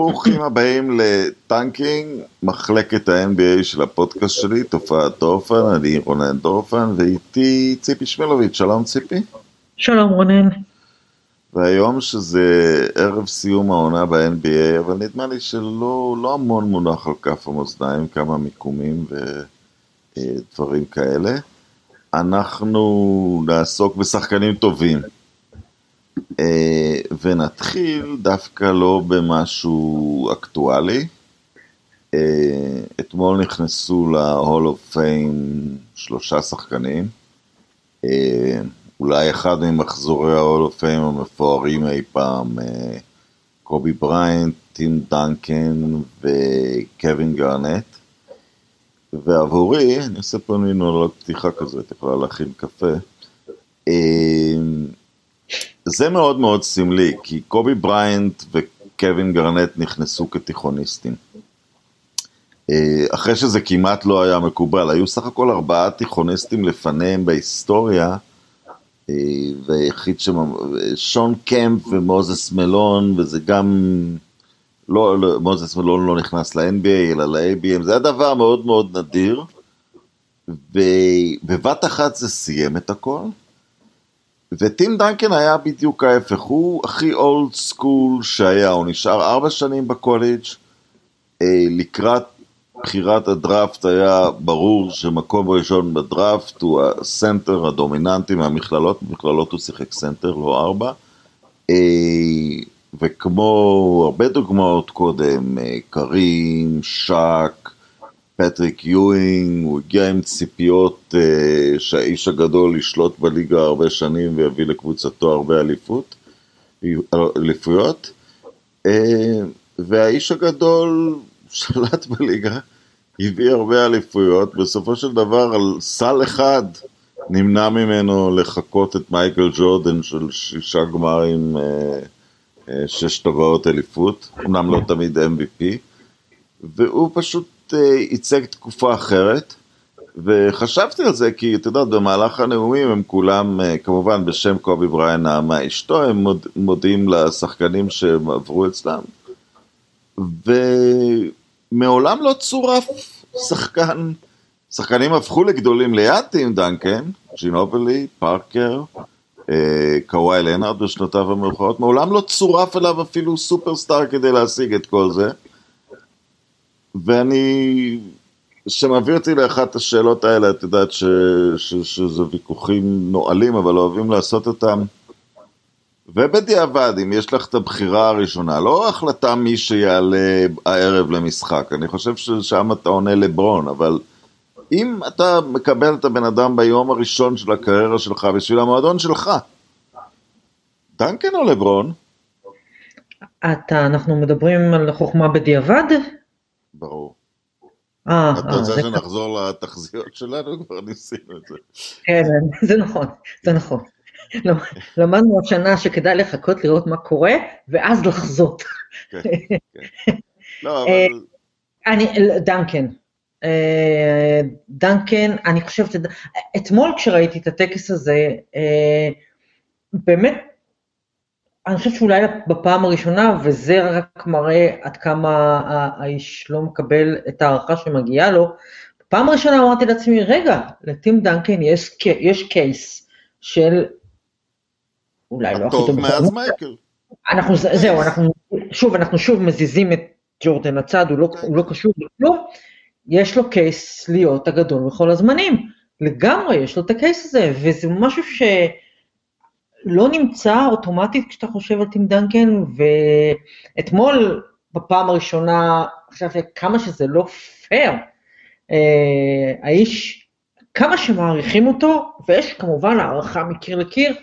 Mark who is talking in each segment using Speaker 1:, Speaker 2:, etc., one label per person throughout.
Speaker 1: ברוכים הבאים לטנקינג, מחלקת ה-NBA של הפודקאסט שלי, תופעת דורפן, אני רונן דורפן, ואיתי ציפי שמלוביץ', שלום ציפי.
Speaker 2: שלום רונן.
Speaker 1: והיום שזה ערב סיום העונה ב-NBA, אבל נדמה לי שלא לא המון מונח על כף המאזניים, כמה מיקומים ודברים כאלה. אנחנו נעסוק בשחקנים טובים. אה, ונתחיל דווקא לא במשהו אקטואלי. אה, אתמול נכנסו ל-Hall of Fame שלושה שחקנים. אה, אולי אחד ממחזורי ה-Hall of Fame המפוארים אי פעם, קובי בריינט, טים דנקן וקווין גארנט. ועבורי, אני עושה פה מין פתיחה כזאת, יכולה להכין קפה. זה מאוד מאוד סמלי, כי קובי בריינט וקווין גרנט נכנסו כתיכוניסטים. אה, אחרי שזה כמעט לא היה מקובל, היו סך הכל ארבעה תיכוניסטים לפניהם בהיסטוריה, אה, והיחיד שם, שון קמפ ומוזס מלון, וזה גם, לא, לא, מוזס מלון לא נכנס ל-NBA אלא ל-ABM, זה היה דבר מאוד מאוד נדיר, ובבת אחת זה סיים את הכל. וטים דנקן היה בדיוק ההפך, הוא הכי old school שהיה, הוא נשאר ארבע שנים בקולג', אה, לקראת בחירת הדראפט היה ברור שמקום ראשון בדראפט הוא הסנטר הדומיננטי מהמכללות, במכללות הוא שיחק סנטר, לא ארבע, אה, וכמו הרבה דוגמאות קודם, אה, כרים, שאק, פטריק יואינג, הוא הגיע עם ציפיות uh, שהאיש הגדול ישלוט בליגה הרבה שנים ויביא לקבוצתו הרבה אליפות, אליפויות, uh, והאיש הגדול שלט בליגה, הביא הרבה אליפויות, בסופו של דבר על סל אחד נמנע ממנו לחקות את מייקל ג'ורדן של שישה גמרים, uh, uh, שש טבעות אליפות, אמנם לא תמיד MVP, והוא פשוט ייצג תקופה אחרת, וחשבתי על זה כי את יודעת במהלך הנאומים הם כולם אה, כמובן בשם קובי בריין נעמה אשתו הם מוד, מודיעים לשחקנים שהם עברו אצלם. ומעולם לא צורף שחקן, שחקנים הפכו לגדולים ליד טים דנקן, ג'ינובלי, פארקר, אה, קוואי לנארד בשנותיו המאוחרות, מעולם לא צורף אליו אפילו סופרסטאר כדי להשיג את כל זה. ואני, שמביא אותי לאחת השאלות האלה, את יודעת ש, ש, שזה ויכוחים נואלים, אבל אוהבים לעשות אותם. ובדיעבד, אם יש לך את הבחירה הראשונה, לא החלטה מי שיעלה הערב למשחק, אני חושב ששם אתה עונה לברון, אבל אם אתה מקבל את הבן אדם ביום הראשון של הקריירה שלך בשביל המועדון שלך, דנקן או לברון?
Speaker 2: אתה, אנחנו מדברים על חוכמה בדיעבד?
Speaker 1: ברור. אה, את רוצה אה, שנחזור לתחזיות שלנו? כבר ניסינו את זה.
Speaker 2: כן, זה נכון, זה נכון. למדנו השנה שכדאי לחכות לראות מה קורה, ואז לחזות. כן, כן. לא, אה, אבל... אני, דנקן. אה, דנקן, אני חושבת, אתמול כשראיתי את הטקס הזה, באמת אני חושבת שאולי בפעם הראשונה, וזה רק מראה עד כמה האיש לא מקבל את ההערכה שמגיעה לו, בפעם הראשונה אמרתי לעצמי, רגע, לטים דנקן יש, יש קייס של אולי לא הכי טוב
Speaker 1: מאז מייקל.
Speaker 2: אנחנו, זהו, אנחנו, שוב, אנחנו שוב מזיזים את ג'ורדן לצד, הוא לא, הוא לא קשור לכלום, יש לו case להיות הגדול בכל הזמנים, לגמרי יש לו את ה case הזה, וזה משהו ש... לא נמצא אוטומטית כשאתה חושב על טים דנקן, ואתמול בפעם הראשונה חשבתי כמה שזה לא פייר. אה, האיש, כמה שמעריכים אותו, ויש כמובן הערכה מקיר לקיר,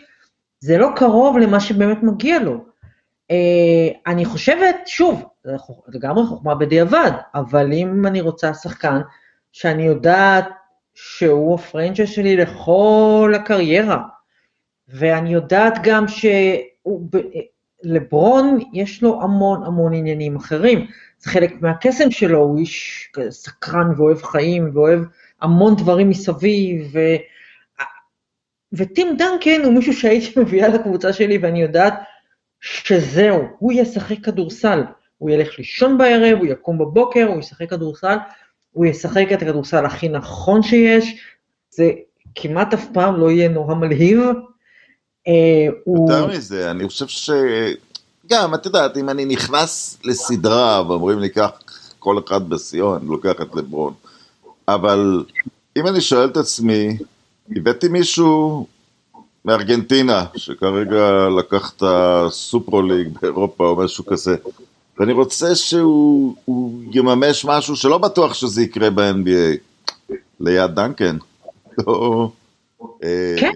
Speaker 2: זה לא קרוב למה שבאמת מגיע לו. אה, אני חושבת, שוב, לגמרי חוכמה בדיעבד, אבל אם אני רוצה שחקן שאני יודעת שהוא הפרנצ'ה שלי לכל הקריירה, ואני יודעת גם שלברון יש לו המון המון עניינים אחרים. זה חלק מהקסם שלו, הוא איש סקרן ואוהב חיים ואוהב המון דברים מסביב. ו... וטים דנקן הוא מישהו שהייתי מביאה לקבוצה שלי ואני יודעת שזהו, הוא ישחק כדורסל. הוא ילך לישון בערב, הוא יקום בבוקר, הוא ישחק כדורסל, הוא ישחק את הכדורסל הכי נכון שיש, זה כמעט אף פעם לא יהיה נורא מלהיב.
Speaker 1: אה, יותר מזה, אני חושב ש... גם, את יודעת, אם אני נכנס לסדרה ואומרים לי קח כל אחד בשיאו, אני לוקח את לברון. אבל אם אני שואל את עצמי, הבאתי מישהו מארגנטינה, שכרגע לקח את הסופרו ליג באירופה או משהו כזה, ואני רוצה שהוא יממש משהו שלא בטוח שזה יקרה ב-NBA, ליד דנקן. לא, כן.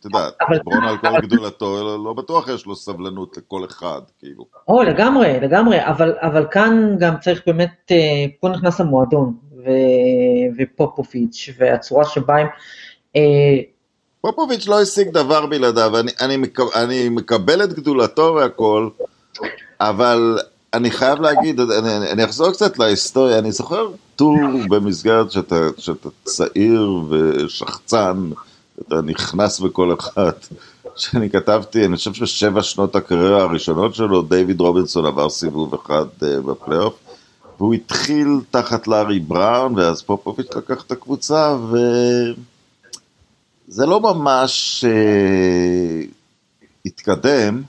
Speaker 1: אתה יודע, ברון על כל גדולתו, לא בטוח יש לו סבלנות לכל אחד, כאילו.
Speaker 2: או, לגמרי, לגמרי, אבל כאן גם צריך באמת, אה, פה נכנס המועדון, ופופוביץ', והצורה שבה הם... אה,
Speaker 1: פופוביץ' לא השיג דבר בלעדיו, אני מקבל את גדולתו והכל, אבל אני חייב להגיד, אני, אני אחזור קצת להיסטוריה, אני זוכר טור במסגרת שאתה, שאתה צעיר ושחצן, אתה נכנס בכל אחת, שאני כתבתי, אני חושב ששבע שנות הקריירה הראשונות שלו, דיוויד רובינסון עבר סיבוב אחד uh, בפלייאוף, והוא התחיל תחת לארי בראון, ואז פופוביץ' לקח את הקבוצה, וזה לא ממש uh, התקדם.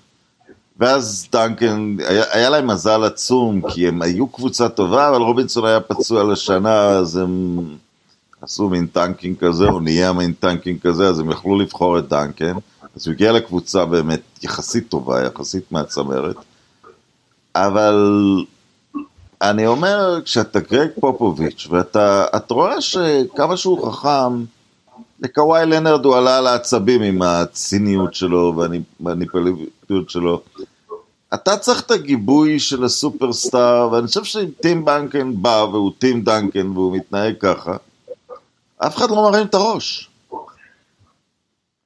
Speaker 1: ואז דנקן, היה, היה להם מזל עצום, כי הם היו קבוצה טובה, אבל רובינסון היה פצוע לשנה, אז הם עשו מין tanking כזה, או נהיה מין tanking כזה, אז הם יכלו לבחור את דנקן. אז הוא הגיע לקבוצה באמת יחסית טובה, יחסית מהצמרת. אבל אני אומר, כשאתה גרג פופוביץ', ואתה רואה שכמה שהוא חכם, לקוואי לנרד הוא עלה על העצבים עם הציניות שלו והמניפולטיביות שלו. אתה צריך את הגיבוי של הסופרסטאר, ואני חושב שאם טים דנקן בא והוא טים דנקן והוא מתנהג ככה, אף אחד לא מרים את הראש.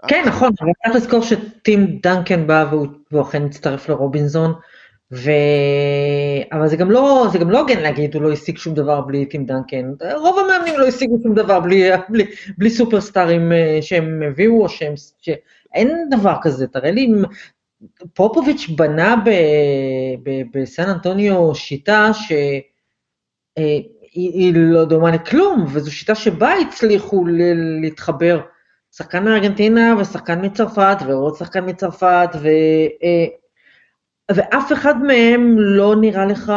Speaker 2: כן, נכון, אבל צריך לזכור שטים דנקן בא והוא אכן הצטרף לרובינזון, ו... אבל זה גם לא, זה לא הוגן להגיד, הוא לא השיג שום דבר בלי טים דנקן. רוב המאמנים לא השיגו שום דבר בלי, בלי, בלי סופרסטארים אה, שהם הביאו, או שהם... ש... אין דבר כזה, תראה לי, פופוביץ' בנה בסן אנטוניו שיטה שהיא אה, לא דומה לכלום, וזו שיטה שבה הצליחו להתחבר. שחקן מארגנטינה ושחקן מצרפת ועוד שחקן מצרפת, ו... אה, ואף אחד מהם לא נראה לך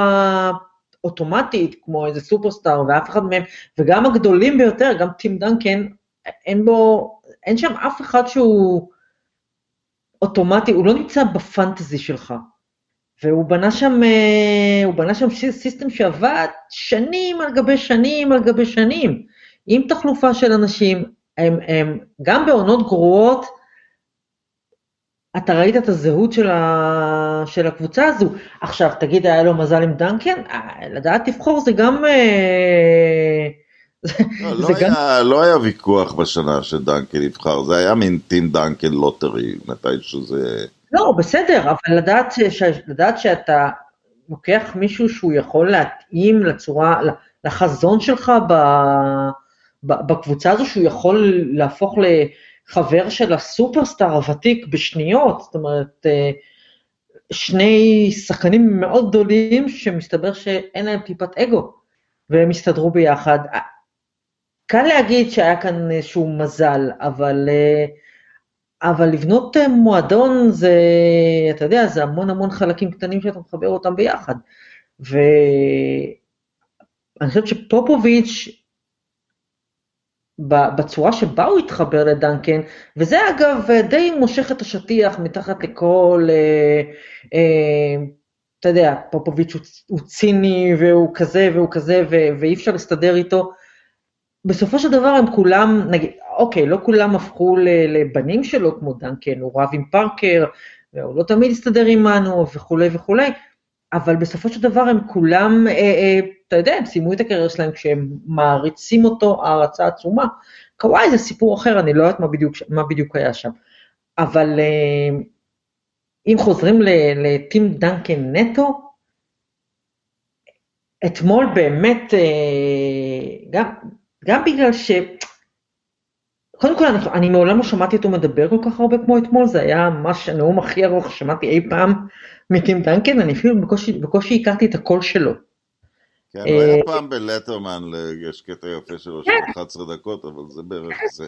Speaker 2: אוטומטית כמו איזה סופרסטאר, ואף אחד מהם, וגם הגדולים ביותר, גם טים דנקן, אין בו, אין שם אף אחד שהוא אוטומטי, הוא לא נמצא בפנטזי שלך. והוא בנה שם, אה, הוא בנה שם system שעבד שנים על גבי שנים על גבי שנים, עם תחלופה של אנשים, הם, הם גם בעונות גרועות, אתה ראית את הזהות של, ה... של הקבוצה הזו. עכשיו, תגיד, היה לו מזל עם דנקן? אה, לדעת לבחור זה גם... אה,
Speaker 1: לא, לא, היה, גם... לא היה ויכוח בשנה שדנקן ייבחר, זה היה מין טים דנקן lottery, מתי שזה...
Speaker 2: לא, בסדר, אבל לדעת, ש... לדעת שאתה לוקח מישהו שהוא יכול להתאים לצורה, לחזון שלך ב... בקבוצה הזו, שהוא יכול להפוך ל... חבר של הסופרסטאר הוותיק בשניות, זאת אומרת, אה, שני שחקנים מאוד גדולים שמסתבר שאין להם טיפת אגו, והם הסתדרו ביחד. קל להגיד שהיה כאן איזשהו מזל, אבל, אה, אבל לבנות אה, מועדון זה, אתה יודע, זה המון המון חלקים קטנים שאתה מחבר אותם ביחד. ואני חושבת שפופוביץ' בצורה שבה הוא התחבר לדנקן, וזה אגב די מושך את השטיח מתחת לכל, אה, אה, אתה יודע, פופוביץ' הוא, הוא ציני והוא כזה והוא כזה ו, ואי אפשר להסתדר איתו. בסופו של דבר הם כולם, נגיד, אוקיי, לא כולם הפכו לבנים שלו כמו דנקן, הוא רב עם פארקר, והוא לא תמיד הסתדר עמנו וכולי וכולי, אבל בסופו של דבר הם כולם, אה, אה, אתה יודע, הם סיימו את הקריירה שלהם כשהם מעריצים אותו הערצה עצומה. קוואי זה סיפור אחר, אני לא יודעת מה בדיוק, מה בדיוק היה שם. אבל אה, אם חוזרים לטים דנקן נטו, אתמול באמת, אה, גם, גם בגלל ש... קודם כל, אני, אני מעולם לא שמעתי אותו מדבר כל כך הרבה כמו אתמול, זה היה ממש הנאום הכי ארוך ששמעתי אי פעם מטים דנקן, אני אפילו בקושי, בקושי הכרתי את הקול שלו.
Speaker 1: כן, הוא היה פעם בלטרמן, יש קטע יפה שלו של 11 דקות, אבל זה בערך זה.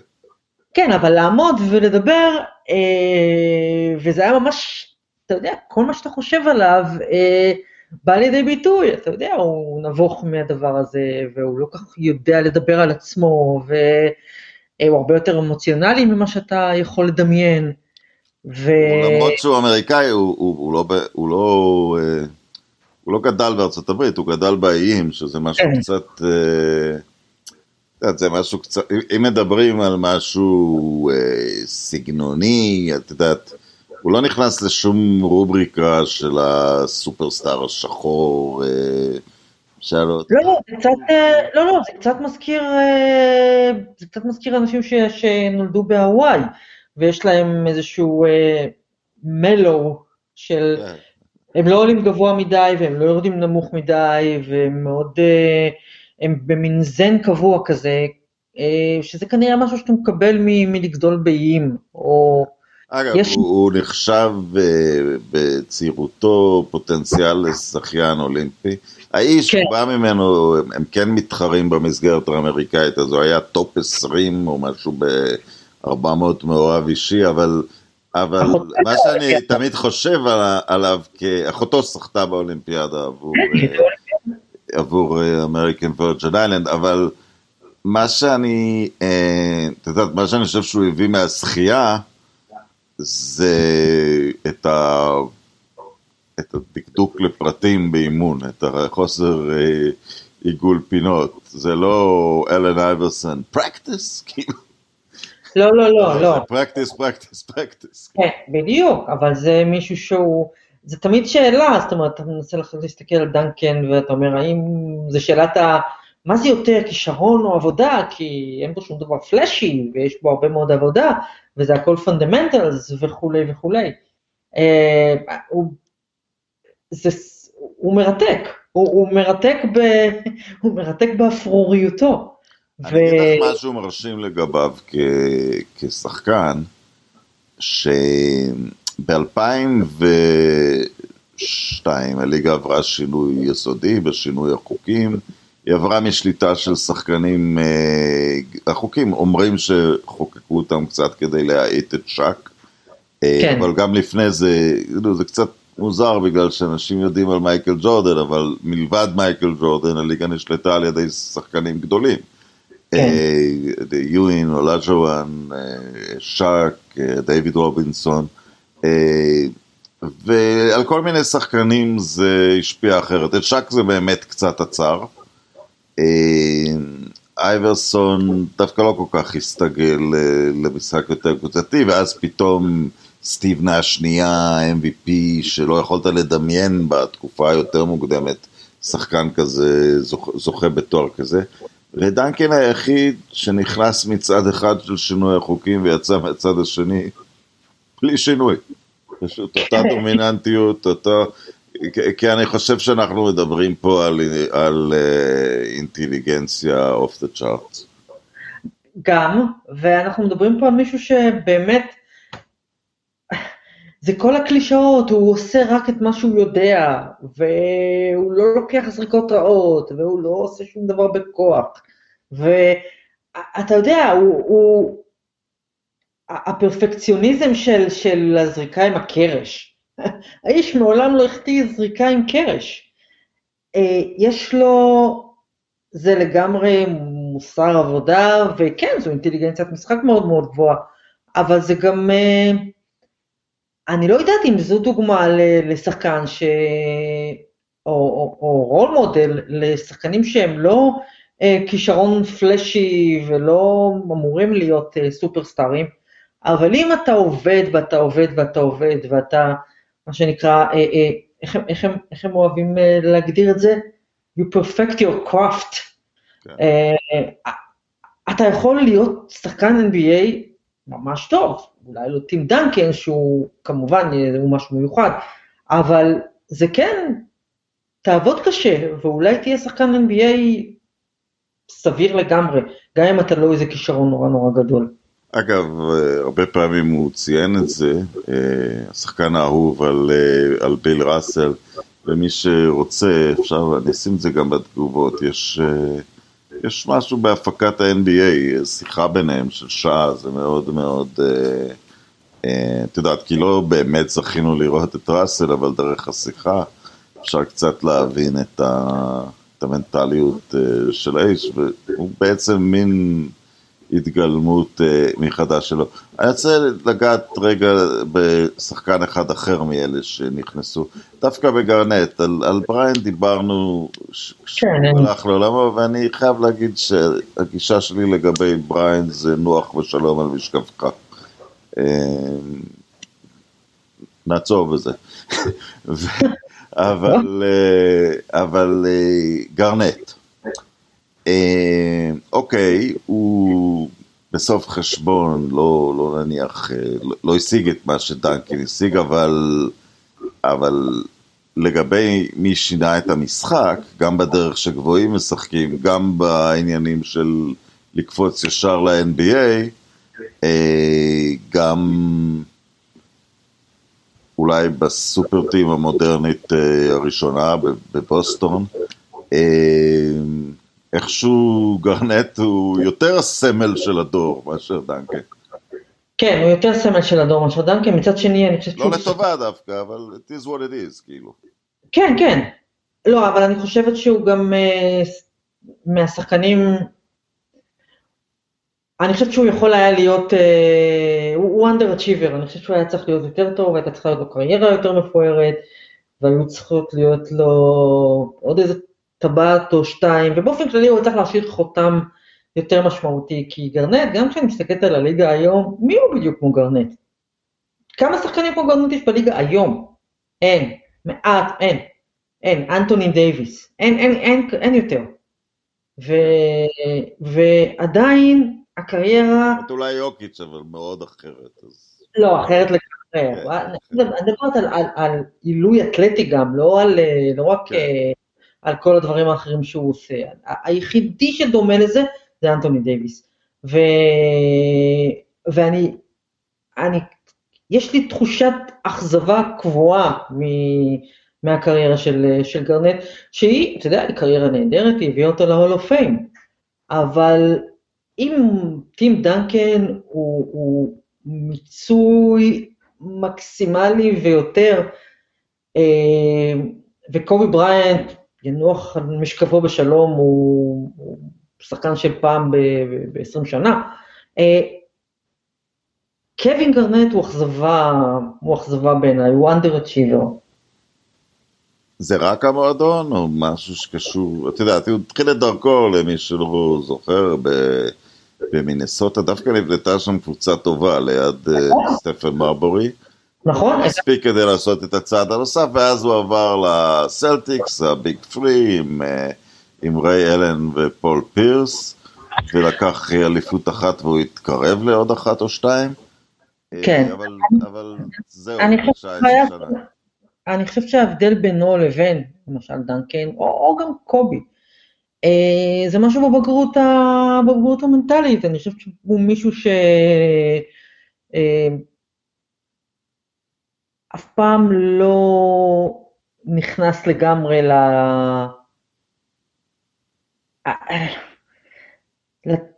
Speaker 2: כן, אבל לעמוד ולדבר, אה, וזה היה ממש, אתה יודע, כל מה שאתה חושב עליו אה, בא לידי ביטוי, אתה יודע, הוא נבוך מהדבר הזה, והוא לא כך יודע לדבר על עצמו, והוא הרבה יותר אמוציונלי ממה שאתה יכול לדמיין.
Speaker 1: ו... למרות שהוא אמריקאי, הוא, הוא, הוא לא... הוא לא אה, הוא לא גדל בארצות הברית, הוא גדל באיים, שזה משהו כן. קצת... אה, יודעת, זה משהו קצת, אם מדברים על משהו אה, סגנוני, את יודעת, הוא לא נכנס לשום רובריקה של הסופרסטאר השחור, אה,
Speaker 2: שאלות. לא, לא, זה קצת, אה, לא, לא, זה קצת מזכיר, אה, זה קצת מזכיר אנשים ש, שנולדו בהוואי, ויש להם איזשהו מלו של, כן. הם לא עולים גבוה מדי, והם לא יורדים נמוך מדי, והם מאוד... הם במין זן קבוע כזה, שזה כנראה משהו שאתה מקבל מלגדול באיים, או...
Speaker 1: אגב, יש... הוא, הוא נחשב uh, בצעירותו פוטנציאל לשחיין אולימפי. האיש, כן. בא ממנו, הם כן מתחרים במסגרת האמריקאית, אז הוא היה טופ 20 או משהו ב-400 מאוהב אישי, אבל, אבל מה שאני תמיד חושב עליו, כי אחותו שחתה באולימפיאדה עבור... כן, עבור אמריקן ורג'ן איילנד, אבל מה שאני, אה, את יודעת, מה שאני חושב שהוא הביא מהשחייה, זה את, ה, את הדקדוק לפרטים באימון, את החוסר אה, עיגול פינות. זה לא אלן אייברסון, practice? כאילו.
Speaker 2: לא, לא, לא, לא.
Speaker 1: practice, practice, practice.
Speaker 2: כן, בדיוק, אבל זה מישהו שהוא... זה תמיד שאלה, זאת אומרת, אתה מנסה להסתכל על דנקן ואתה אומר, האם זה שאלת ה... מה זה יותר, כישרון או עבודה? כי אין פה שום דבר flashy, ויש בו הרבה מאוד עבודה, וזה הכל fundamentals וכולי וכולי. אה, הוא, זה, הוא מרתק, הוא, הוא, מרתק ב, הוא מרתק באפרוריותו.
Speaker 1: אני ו... אגיד לך משהו מרשים לגביו כ, כשחקן, ש... ב-2002 הליגה עברה שינוי יסודי בשינוי החוקים, היא עברה משליטה של שחקנים, אה, החוקים אומרים שחוקקו אותם קצת כדי להאט את שק, אה, כן. אבל גם לפני זה, זה קצת מוזר בגלל שאנשים יודעים על מייקל ג'ורדן, אבל מלבד מייקל ג'ורדן הליגה נשלטה על ידי שחקנים גדולים. כן. אה, יואין, אולג'ואן, שק, דיוויד רובינסון. ועל כל מיני שחקנים זה השפיע אחרת. את שק זה באמת קצת עצר. אה, אייברסון דווקא לא כל כך הסתגל אה, למשחק יותר קבוצתי, ואז פתאום סטיב נאש נהיה MVP שלא יכולת לדמיין בתקופה היותר מוקדמת שחקן כזה זוכה, זוכה בתואר כזה. ודנקן היחיד שנכנס מצד אחד של שינוי החוקים ויצא מהצד השני בלי שינוי. פשוט אותה דומיננטיות, אותו... כי אני חושב שאנחנו מדברים פה על, על uh, אינטליגנציה אוף דה צ'ארטס.
Speaker 2: גם, ואנחנו מדברים פה על מישהו שבאמת, זה כל הקלישאות, הוא עושה רק את מה שהוא יודע, והוא לא לוקח זריקות רעות, והוא לא עושה שום דבר בכוח. ואתה יודע, הוא, הוא, הפרפקציוניזם של, של הזריקה עם הקרש. האיש מעולם לא החטיא זריקה עם קרש. אה, יש לו, זה לגמרי מוסר עבודה, וכן, זו אינטליגנציית משחק מאוד מאוד גבוהה, אבל זה גם, אה, אני לא יודעת אם זו דוגמה לשחקן ש... או, או, או רול מודל לשחקנים שהם לא אה, כישרון פלאשי ולא אמורים להיות סופרסטארים, אבל אם אתה עובד ואתה עובד ואתה עובד ואתה, מה שנקרא, אה, אה, איך, איך, הם, איך הם אוהבים אה, להגדיר את זה? You perfect your craft. כן. אה, אתה יכול להיות שחקן NBA ממש טוב, אולי לא טים דנקן שהוא כמובן הוא משהו מיוחד, אבל זה כן, תעבוד קשה ואולי תהיה שחקן NBA סביר לגמרי, גם אם אתה לא איזה כישרון נורא נורא גדול.
Speaker 1: אגב, הרבה פעמים הוא ציין את זה, השחקן האהוב על, על ביל ראסל, ומי שרוצה, אפשר, אני אשים את זה גם בתגובות, יש, יש משהו בהפקת ה-NBA, שיחה ביניהם של שעה, זה מאוד מאוד, את יודעת, כי לא באמת זכינו לראות את ראסל, אבל דרך השיחה אפשר קצת להבין את, ה, את המנטליות של האיש, והוא בעצם מין... התגלמות uh, מחדש שלו. אני רוצה לגעת רגע בשחקן אחד אחר מאלה שנכנסו, דווקא בגרנט, על, על בריין דיברנו כשהוא כן. הלך לעולמו, ואני חייב להגיד שהגישה שלי לגבי בריין זה נוח ושלום על משכבך. Uh, נעצור בזה. אבל, uh, אבל גרנט. אה, אוקיי, הוא בסוף חשבון לא, לא נניח, אה, לא, לא השיג את מה שדנקין השיג, אבל, אבל לגבי מי שינה את המשחק, גם בדרך שגבוהים משחקים, גם בעניינים של לקפוץ ישר ל-NBA, אה, גם אולי בסופרטים המודרנית הראשונה בבוסטון. איכשהו גרנט הוא יותר הסמל של הדור מאשר דנקן.
Speaker 2: כן, הוא יותר סמל של הדור מאשר דנקן, מצד שני אני חושבת
Speaker 1: לא לטובה דווקא, אבל it is what it is, כאילו.
Speaker 2: כן, כן. לא, אבל אני חושבת שהוא גם uh, מהשחקנים, אני חושבת שהוא יכול היה להיות, uh, הוא under achiever, אני חושבת שהוא היה צריך להיות יותר טוב, הייתה צריכה להיות לו קריירה יותר מפוארת, והיו צריכות להיות לו עוד איזה טבעת או שתיים, ובאופן כללי הוא צריך להשאיר חותם יותר משמעותי, כי גרנט, גם כשאני מסתכלת על הליגה היום, מי הוא בדיוק כמו גרנט? כמה שחקנים כמו גרנט יש בליגה היום? אין, מעט, אין, אין, אנטוני דייוויס, אין, אין, אין, אין יותר. ו, ועדיין הקריירה...
Speaker 1: את אולי יוקיץ', אבל מאוד אחרת. אז...
Speaker 2: לא, אחרת לגמרי. כן, אני מדברת על, על, על עילוי אתלטי גם, לא, על, לא רק כן. על כל הדברים האחרים שהוא עושה. היחידי שדומה לזה זה אנטוני דייוויס. ו... ואני, אני, יש לי תחושת אכזבה קבועה מ... מהקריירה של, של גרנט, שהיא, אתה יודע, היא קריירה נהדרת, היא הביאה אותו ל Hall of Fame, אבל אם טים דנקן הוא, הוא מיצוי מקסימלי ויותר, אה, וקובי בריינט ינוח על משכבו בשלום, הוא, הוא שחקן של פעם ב-20 שנה. אה, קווין גרנט הוא אכזבה, הוא אכזבה בעיניי, הוא achiever.
Speaker 1: זה רק המועדון או משהו שקשור, את יודעת, הוא התחיל את דרכו למי שלא זוכר, במינסוטה, דווקא נבנתה שם קבוצה טובה ליד אה, נכון. סטפן מרבורי.
Speaker 2: נכון.
Speaker 1: הספיק כדי לעשות את הצעד הנוסף, ואז הוא עבר לסלטיקס, הביג פרי, עם, אה, עם ריי אלן ופול פירס, ולקח אליפות אחת והוא התקרב לעוד אחת או שתיים.
Speaker 2: אה, כן.
Speaker 1: אבל, אבל זהו,
Speaker 2: אני חושבת שההבדל בינו לבין, למשל דנקן, או, או גם קובי, אה, זה משהו בבגרות, ה, בבגרות המנטלית, אני חושבת שהוא מישהו ש... אה, אף פעם לא נכנס לגמרי ל...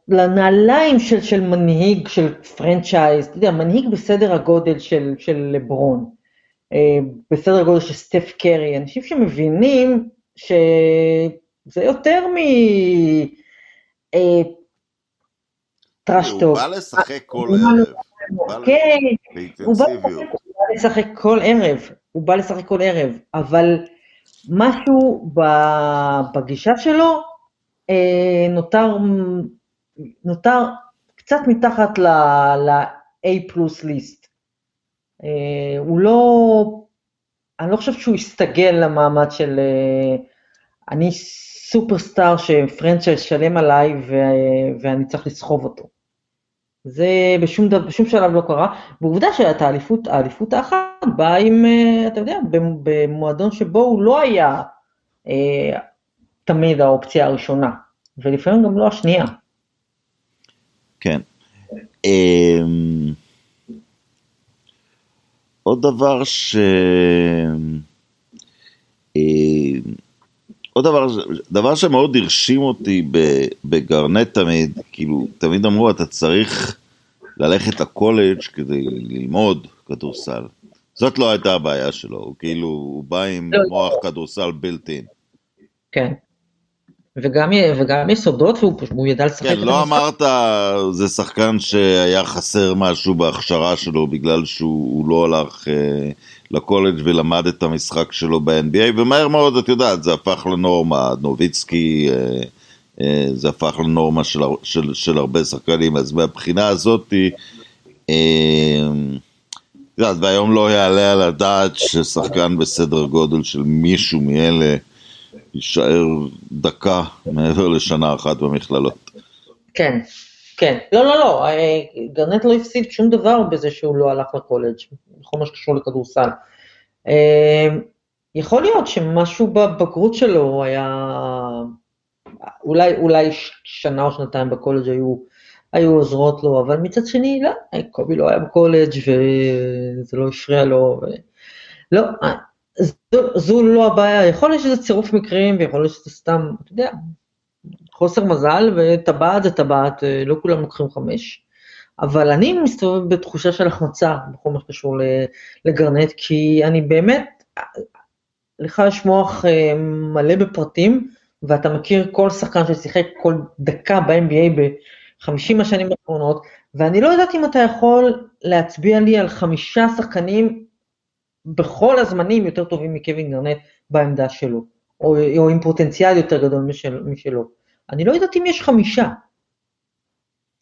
Speaker 2: לנעליים של, של מנהיג, של franchise, אתה יודע, מנהיג בסדר הגודל של, של לברון, אה, בסדר הגודל של סטף קרי, אנשים שמבינים שזה יותר מ... trash talk.
Speaker 1: הוא בא לשחק כל ערב.
Speaker 2: כן, הוא בא לשחק כל ערב, הוא בא לשחק כל ערב, אבל משהו בגישה שלו אה, נותר, נותר קצת מתחת ל-A פלוס ליסט. אה, הוא לא, אני לא חושבת שהוא הסתגל למעמד של אה, אני סופרסטאר שפרנצ'ייז שלם עליי ואני צריך לסחוב אותו. זה בשום, בשום שלב לא קרה, ועובדה שאת האליפות, האליפות האחת באה עם, אה, אתה יודע, במועדון שבו הוא לא היה אה, תמיד האופציה הראשונה, ולפעמים גם לא השנייה.
Speaker 1: כן. אמ, עוד דבר ש... עוד דבר, דבר שמאוד הרשים אותי בגרנט תמיד, כאילו, תמיד אמרו, אתה צריך ללכת לקולג' כדי ללמוד כדורסל. זאת לא הייתה הבעיה שלו, הוא כאילו, הוא בא עם לא, מוח לא. כדורסל בלתי.
Speaker 2: כן. וגם, וגם יסודות, והוא והוא ידע לשחק.
Speaker 1: כן, לא אמרת, זה שחקן שהיה חסר משהו בהכשרה שלו בגלל שהוא לא הלך אה, לקולג' ולמד את המשחק שלו ב-NBA, ומהר מאוד, את יודעת, זה הפך לנורמה, נוביצקי, אה, אה, זה הפך לנורמה של, של, של הרבה שחקנים, אז מהבחינה הזאתי, אה, והיום לא יעלה על הדעת ששחקן בסדר גודל של מישהו מאלה יישאר דקה מעבר לשנה אחת במכללות.
Speaker 2: כן, כן. לא, לא, לא, אה, גרנט לא הפסיד שום דבר בזה שהוא לא הלך לקולג', בכל מה שקשור לכדורסל. אה, יכול להיות שמשהו בבגרות שלו היה, אולי, אולי שנה או שנתיים בקולג' היו, היו עוזרות לו, אבל מצד שני, לא, קובי לא היה בקולג' וזה לא הפריע לו. ו... לא, זו, לא הבעיה, יכול להיות שזה צירוף מקרים, ויכול להיות שזה סתם, אתה יודע, חוסר מזל, וטבעת זה טבעת, אה, לא כולם לוקחים חמש. אבל אני מסתובב בתחושה של החמצה בכל מה שקשור לגרנט, כי אני באמת, לך יש מוח אה, מלא בפרטים, ואתה מכיר כל שחקן ששיחק כל דקה ב-NBA ב-50 השנים האחרונות, ואני לא יודעת אם אתה יכול להצביע לי על חמישה שחקנים בכל הזמנים יותר טובים מקווין גרנט בעמדה שלו, או, או עם פוטנציאל יותר גדול משל, משלו. אני לא יודעת אם יש חמישה.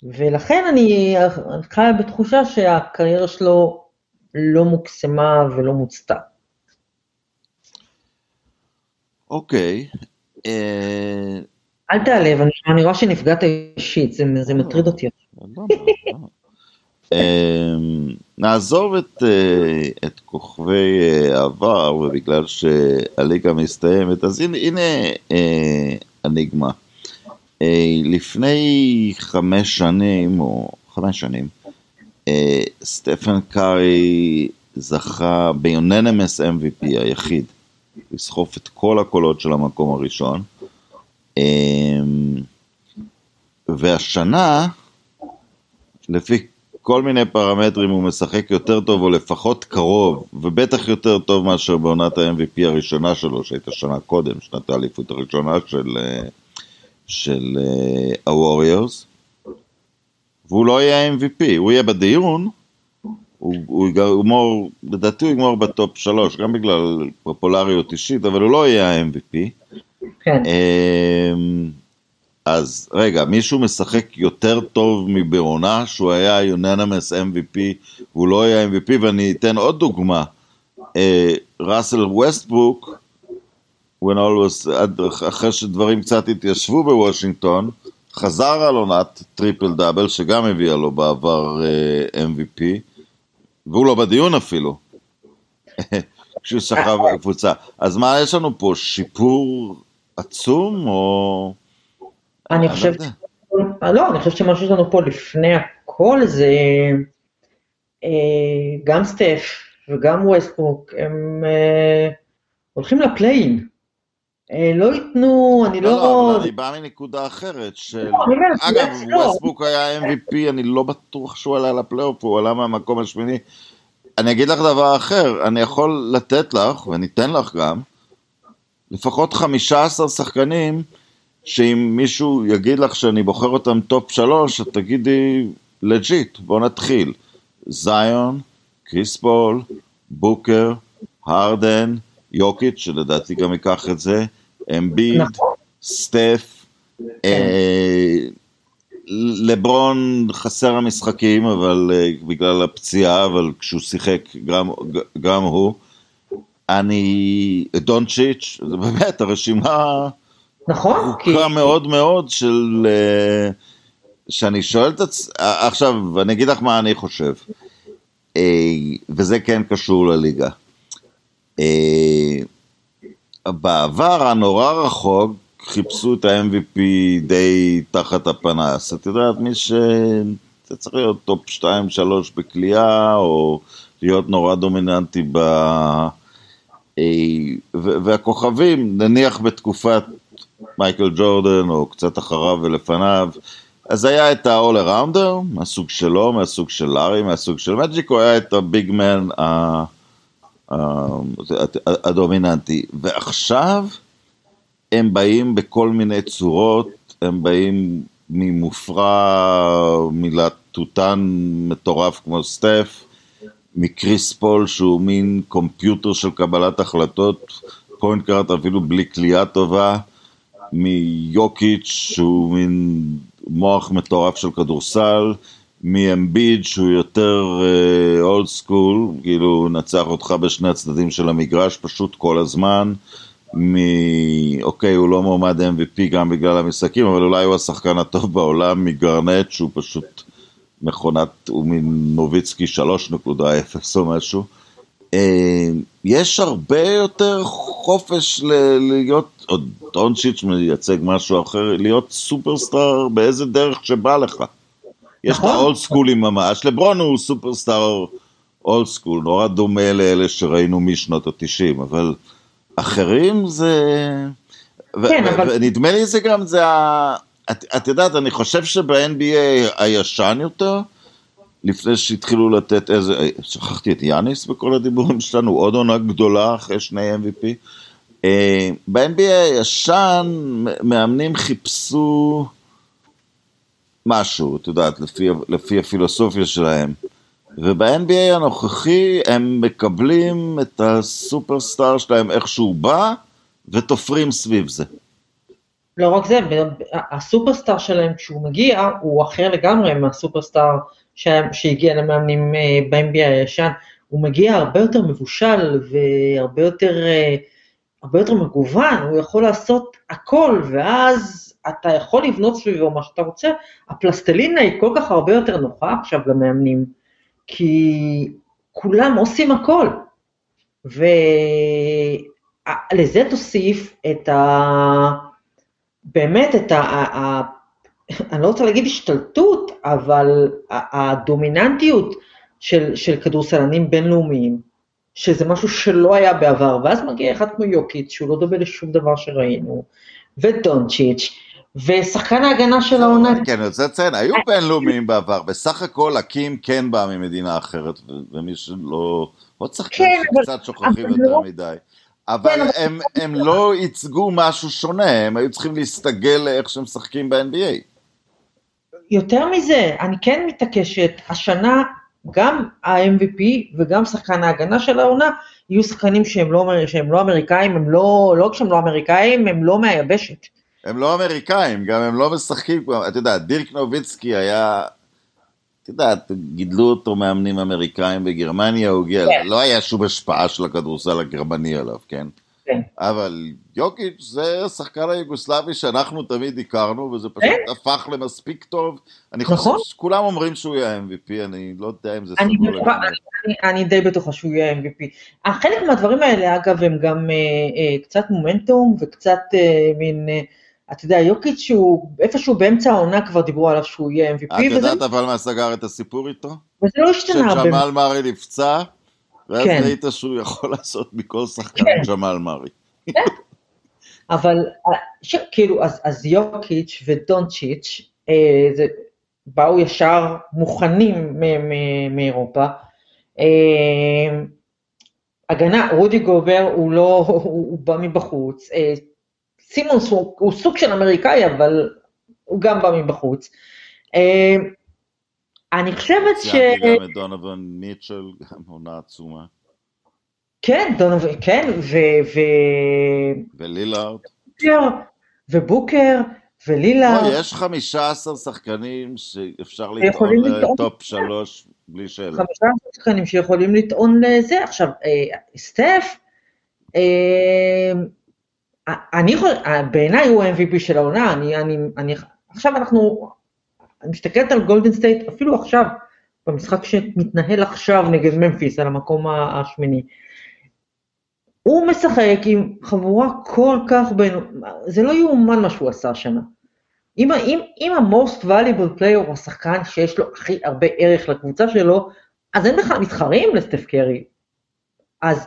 Speaker 2: ולכן אני חיה בתחושה שהקריירה שלו לא מוקסמה ולא מוצתה.
Speaker 1: אוקיי.
Speaker 2: אה, אל תעלב, אני רואה שנפגעת אישית, זה מטריד אותי.
Speaker 1: נעזוב את, אה, את כוכבי אה, העבר, ובגלל שהליגה מסתיימת, אז הנה, הנה אה, אניגמה. לפני חמש שנים, או חמש שנים, סטפן קארי זכה ביוננמס MVP היחיד, לסחוף את כל הקולות של המקום הראשון. והשנה, לפי כל מיני פרמטרים הוא משחק יותר טוב, או לפחות קרוב, ובטח יותר טוב מאשר בעונת ה-MVP הראשונה שלו, שהייתה שנה קודם, שנת האליפות הראשונה של, אה, של הווריורס. אה, והוא לא יהיה MVP, הוא יהיה בדיון, הוא, הוא יגמור, לדעתי הוא יגמור בטופ שלוש, גם בגלל פופולריות אישית, אבל הוא לא יהיה ה-MVP. כן. אז רגע, מישהו משחק יותר טוב מברונה, שהוא היה יוננמס MVP, והוא לא היה MVP, ואני אתן עוד דוגמה. ראסל ווסטברוק, אחרי שדברים קצת התיישבו בוושינגטון, חזר על עונת טריפל דאבל, שגם הביאה לו בעבר uh, אה, MVP, והוא לא בדיון אפילו, כשהוא שכב בקבוצה. אז מה יש לנו פה, שיפור עצום, או...
Speaker 2: אני חושבת, לא, אני חושבת שמה שיש לנו פה לפני הכל זה אה, גם סטף וגם ווסטבוק, הם אה, הולכים לפליין. אה, לא ייתנו, אני לא...
Speaker 1: לא, אבל אני בא מנקודה אחרת, של... לא, אגב, ווסטבוק היה MVP, אני לא בטוח שהוא עלה לפלייאוף, הוא עלה מהמקום השמיני. אני אגיד לך דבר אחר, אני יכול לתת לך, ואני אתן לך גם, לפחות 15 שחקנים שאם מישהו יגיד לך שאני בוחר אותם top שלוש, את תגידי legit, בוא נתחיל. זאיון, קריס פול, בוקר, הרדן, יוקיץ', שלדעתי גם ייקח את זה, אמביד, נכון. סטף, אה, לברון חסר המשחקים, אבל אה, בגלל הפציעה, אבל כשהוא שיחק גם, גם הוא. אני, דונצ'יץ', באמת הרשימה
Speaker 2: נכון.
Speaker 1: כי... מאוד מאוד של... אה, שאני שואל את עצמי, עכשיו, אני אגיד לך מה אני חושב, אה, וזה כן קשור לליגה. אה, בעבר הנורא רחוק חיפשו את ה-MVP די תחת הפנס. את יודעת, מי ש... אתה צריך להיות top 2-3 בקליעה, או להיות נורא דומיננטי ב... אה, והכוכבים, נניח בתקופת מייקל ג'ורדן, או קצת אחריו ולפניו, אז היה את ה-all arounder, מהסוג שלו, מהסוג של לארי, מהסוג של מג'יק, או היה את ה big man הדומיננטי. ועכשיו הם באים בכל מיני צורות, הם באים ממופרע, מלהטוטן מטורף כמו סטף, מקריס פול שהוא מין computer של קבלת החלטות, point guard אפילו בלי קליעה טובה, מיוקיץ' שהוא מין מוח מטורף של כדורסל, מאמביד שהוא יותר אולד uh, סקול, כאילו נצח אותך בשני הצדדים של המגרש פשוט כל הזמן, מ... אוקיי, הוא לא מועמד MVP גם בגלל המשחקים, אבל אולי הוא השחקן הטוב בעולם מגרנט, שהוא פשוט מכונת, הוא מנוביצקי 3.0 או משהו. אה, יש הרבה יותר חופש ל- להיות, או דונצ'יץ' מייצג משהו אחר, להיות סופרסטאר באיזה דרך שבא לך. יש את האולד סקולים ממש, לברון הוא סופרסטאר אולד סקול, נורא דומה לאלה שראינו משנות התשעים, אבל אחרים זה... כן, ו- אבל... ונדמה לי זה גם, זה ה... את, את יודעת, אני חושב שב-NBA הישן יותר, לפני שהתחילו לתת איזה, שכחתי את יאניס בכל הדיבורים שלנו, עוד עונה גדולה אחרי שני MVP. אה, ב-NBA הישן, מאמנים חיפשו משהו, את יודעת, לפי, לפי הפילוסופיה שלהם. וב-NBA הנוכחי הם מקבלים את הסופרסטאר שלהם איך שהוא בא, ותופרים סביב זה.
Speaker 2: לא רק זה, הסופרסטאר שלהם כשהוא מגיע, הוא אחר לגמרי מהסופרסטאר שהגיע למאמנים אה, ב-NBA הישן, הוא מגיע הרבה יותר מבושל והרבה יותר, אה, הרבה יותר מגוון, הוא יכול לעשות הכל, ואז אתה יכול לבנות סביבו מה שאתה רוצה. הפלסטלינה היא כל כך הרבה יותר נוחה עכשיו למאמנים, כי כולם עושים הכל. ולזה תוסיף את ה... באמת את ה... אני לא רוצה להגיד השתלטות, אבל הדומיננטיות של, של כדורסלנים בינלאומיים, שזה משהו שלא היה בעבר, ואז מגיע אחד כמו יוקיץ', שהוא לא דומה לשום דבר שראינו, ודונצ'יץ', ושחקן ההגנה של העונה...
Speaker 1: כן, אני רוצה לציין, היו בינלאומיים בעבר, בסך הכל הקים כן בא ממדינה אחרת, ומי שלא... עוד שחקנים כן, שקצת שוכחים יותר לא... מדי. אבל כן, הם, הם לא ייצגו משהו שונה, הם היו צריכים להסתגל לאיך שהם משחקים ב-NBA.
Speaker 2: יותר מזה, אני כן מתעקשת, השנה גם ה-MVP וגם שחקן ההגנה של העונה יהיו שחקנים שהם לא, שהם לא אמריקאים, הם לא, לא רק שהם לא אמריקאים, הם לא מהיבשת.
Speaker 1: הם לא אמריקאים, גם הם לא משחקים, אתה יודע, דירק נוביצקי היה, את יודעת, גידלו אותו מאמנים אמריקאים בגרמניה, הוא הגיע, כן. לא היה שום השפעה של הכדורסל הגרמני עליו, כן? כן. אבל יוקיץ' זה השחקן היוגוסלבי שאנחנו תמיד הכרנו, וזה פשוט כן. הפך למספיק טוב. אני נכון. חושב שכולם אומרים שהוא יהיה MVP, אני לא יודע אם זה סגור
Speaker 2: לגמרי. אני, אני די בטוחה שהוא יהיה MVP. חלק מהדברים האלה, אגב, הם גם אה, אה, קצת מומנטום וקצת אה, מין... אה, אתה יודע, יוקיץ' שהוא איפשהו באמצע העונה כבר דיברו עליו שהוא יהיה MVP.
Speaker 1: את יודעת אבל מה סגר את הסיפור איתו?
Speaker 2: וזה לא השתנה
Speaker 1: הרבה. שג'מאל מארי נפצע, ואז כן. ראית שהוא יכול לעשות מכל שחקן כן. ג'מאל מארי. כן.
Speaker 2: אבל ש, כאילו, אז, אז יוקיץ' ודונצ'יץ', אה, זה, באו ישר מוכנים מאירופה. אה, הגנה, רודי גובר הוא לא, הוא, הוא בא מבחוץ. אה, סימונס הוא, הוא סוג של אמריקאי, אבל הוא גם בא מבחוץ. אה, אני חושבת ש... ציינתי
Speaker 1: גם את דונובן מיטשל, גם עונה עצומה.
Speaker 2: כן, דונובן, כן, ו... ו...
Speaker 1: ולילארד.
Speaker 2: ובוקר, ולילארד.
Speaker 1: יש 15 שחקנים שאפשר לטעון ל top שלוש בלי שאלה.
Speaker 2: 15 שחקנים שיכולים לטעון לזה. עכשיו, אה, סטף, אה, אני חושב, בעיניי הוא ה-MVP של העונה, אני, אני, אני, עכשיו אנחנו, אני מסתכלת על גולדן סטייט, אפילו עכשיו, במשחק שמתנהל עכשיו נגד ממפיס, על המקום השמיני. הוא משחק עם חבורה כל כך בין... זה לא יאומן מה שהוא עשה השנה. אם, אם, אם ה-most valuable player הוא השחקן שיש לו הכי הרבה ערך לקבוצה שלו, אז אין בכלל מתחרים לסטף קרי. אז,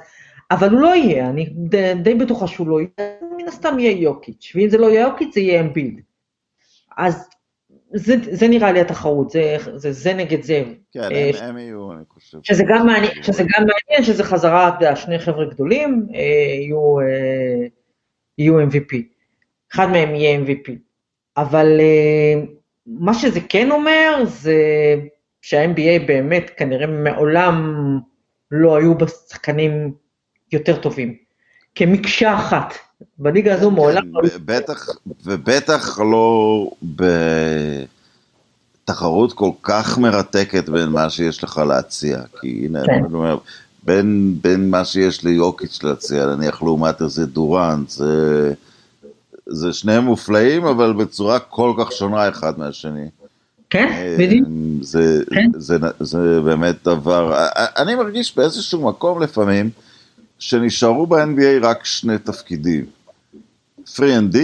Speaker 2: אבל הוא לא יהיה, אני די, די בטוחה שהוא לא יהיה, מן הסתם יהיה יוקיץ', ואם זה לא יהיה יוקיץ' זה יהיה אמביד. אז זה, זה נראה לי התחרות, זה, זה, זה נגד זה.
Speaker 1: כן, אה, הם, הם יהיו, אני חושב.
Speaker 2: שזה גם מעניין, שזה גם מעניין, שזה חזרה, אתה יודע, שני חבר'ה גדולים אה, יהיו, אה, יהיו MVP. אחד מהם יהיה MVP. אבל אה, מה שזה כן אומר, זה שה-NBA באמת כנראה מעולם לא היו בשחקנים יותר טובים. כמקשה אחת. בליגה הזו כן, מעולם
Speaker 1: לא... בטח, ובטח לא בתחרות כל כך מרתקת בין מה שיש לך להציע. כי הנה, כן. אני אומר, בין, בין מה שיש ליוקיץ' להציע, נניח לעומת איזה דורנט, זה... זה שניהם מופלאים, אבל בצורה כל כך שונה אחד מהשני.
Speaker 2: כן, אה, בדיוק.
Speaker 1: זה, כן. זה, זה, זה באמת דבר, אה, אה, אני מרגיש באיזשהו מקום לפעמים, שנשארו ב-NBA רק שני תפקידים. 3&D,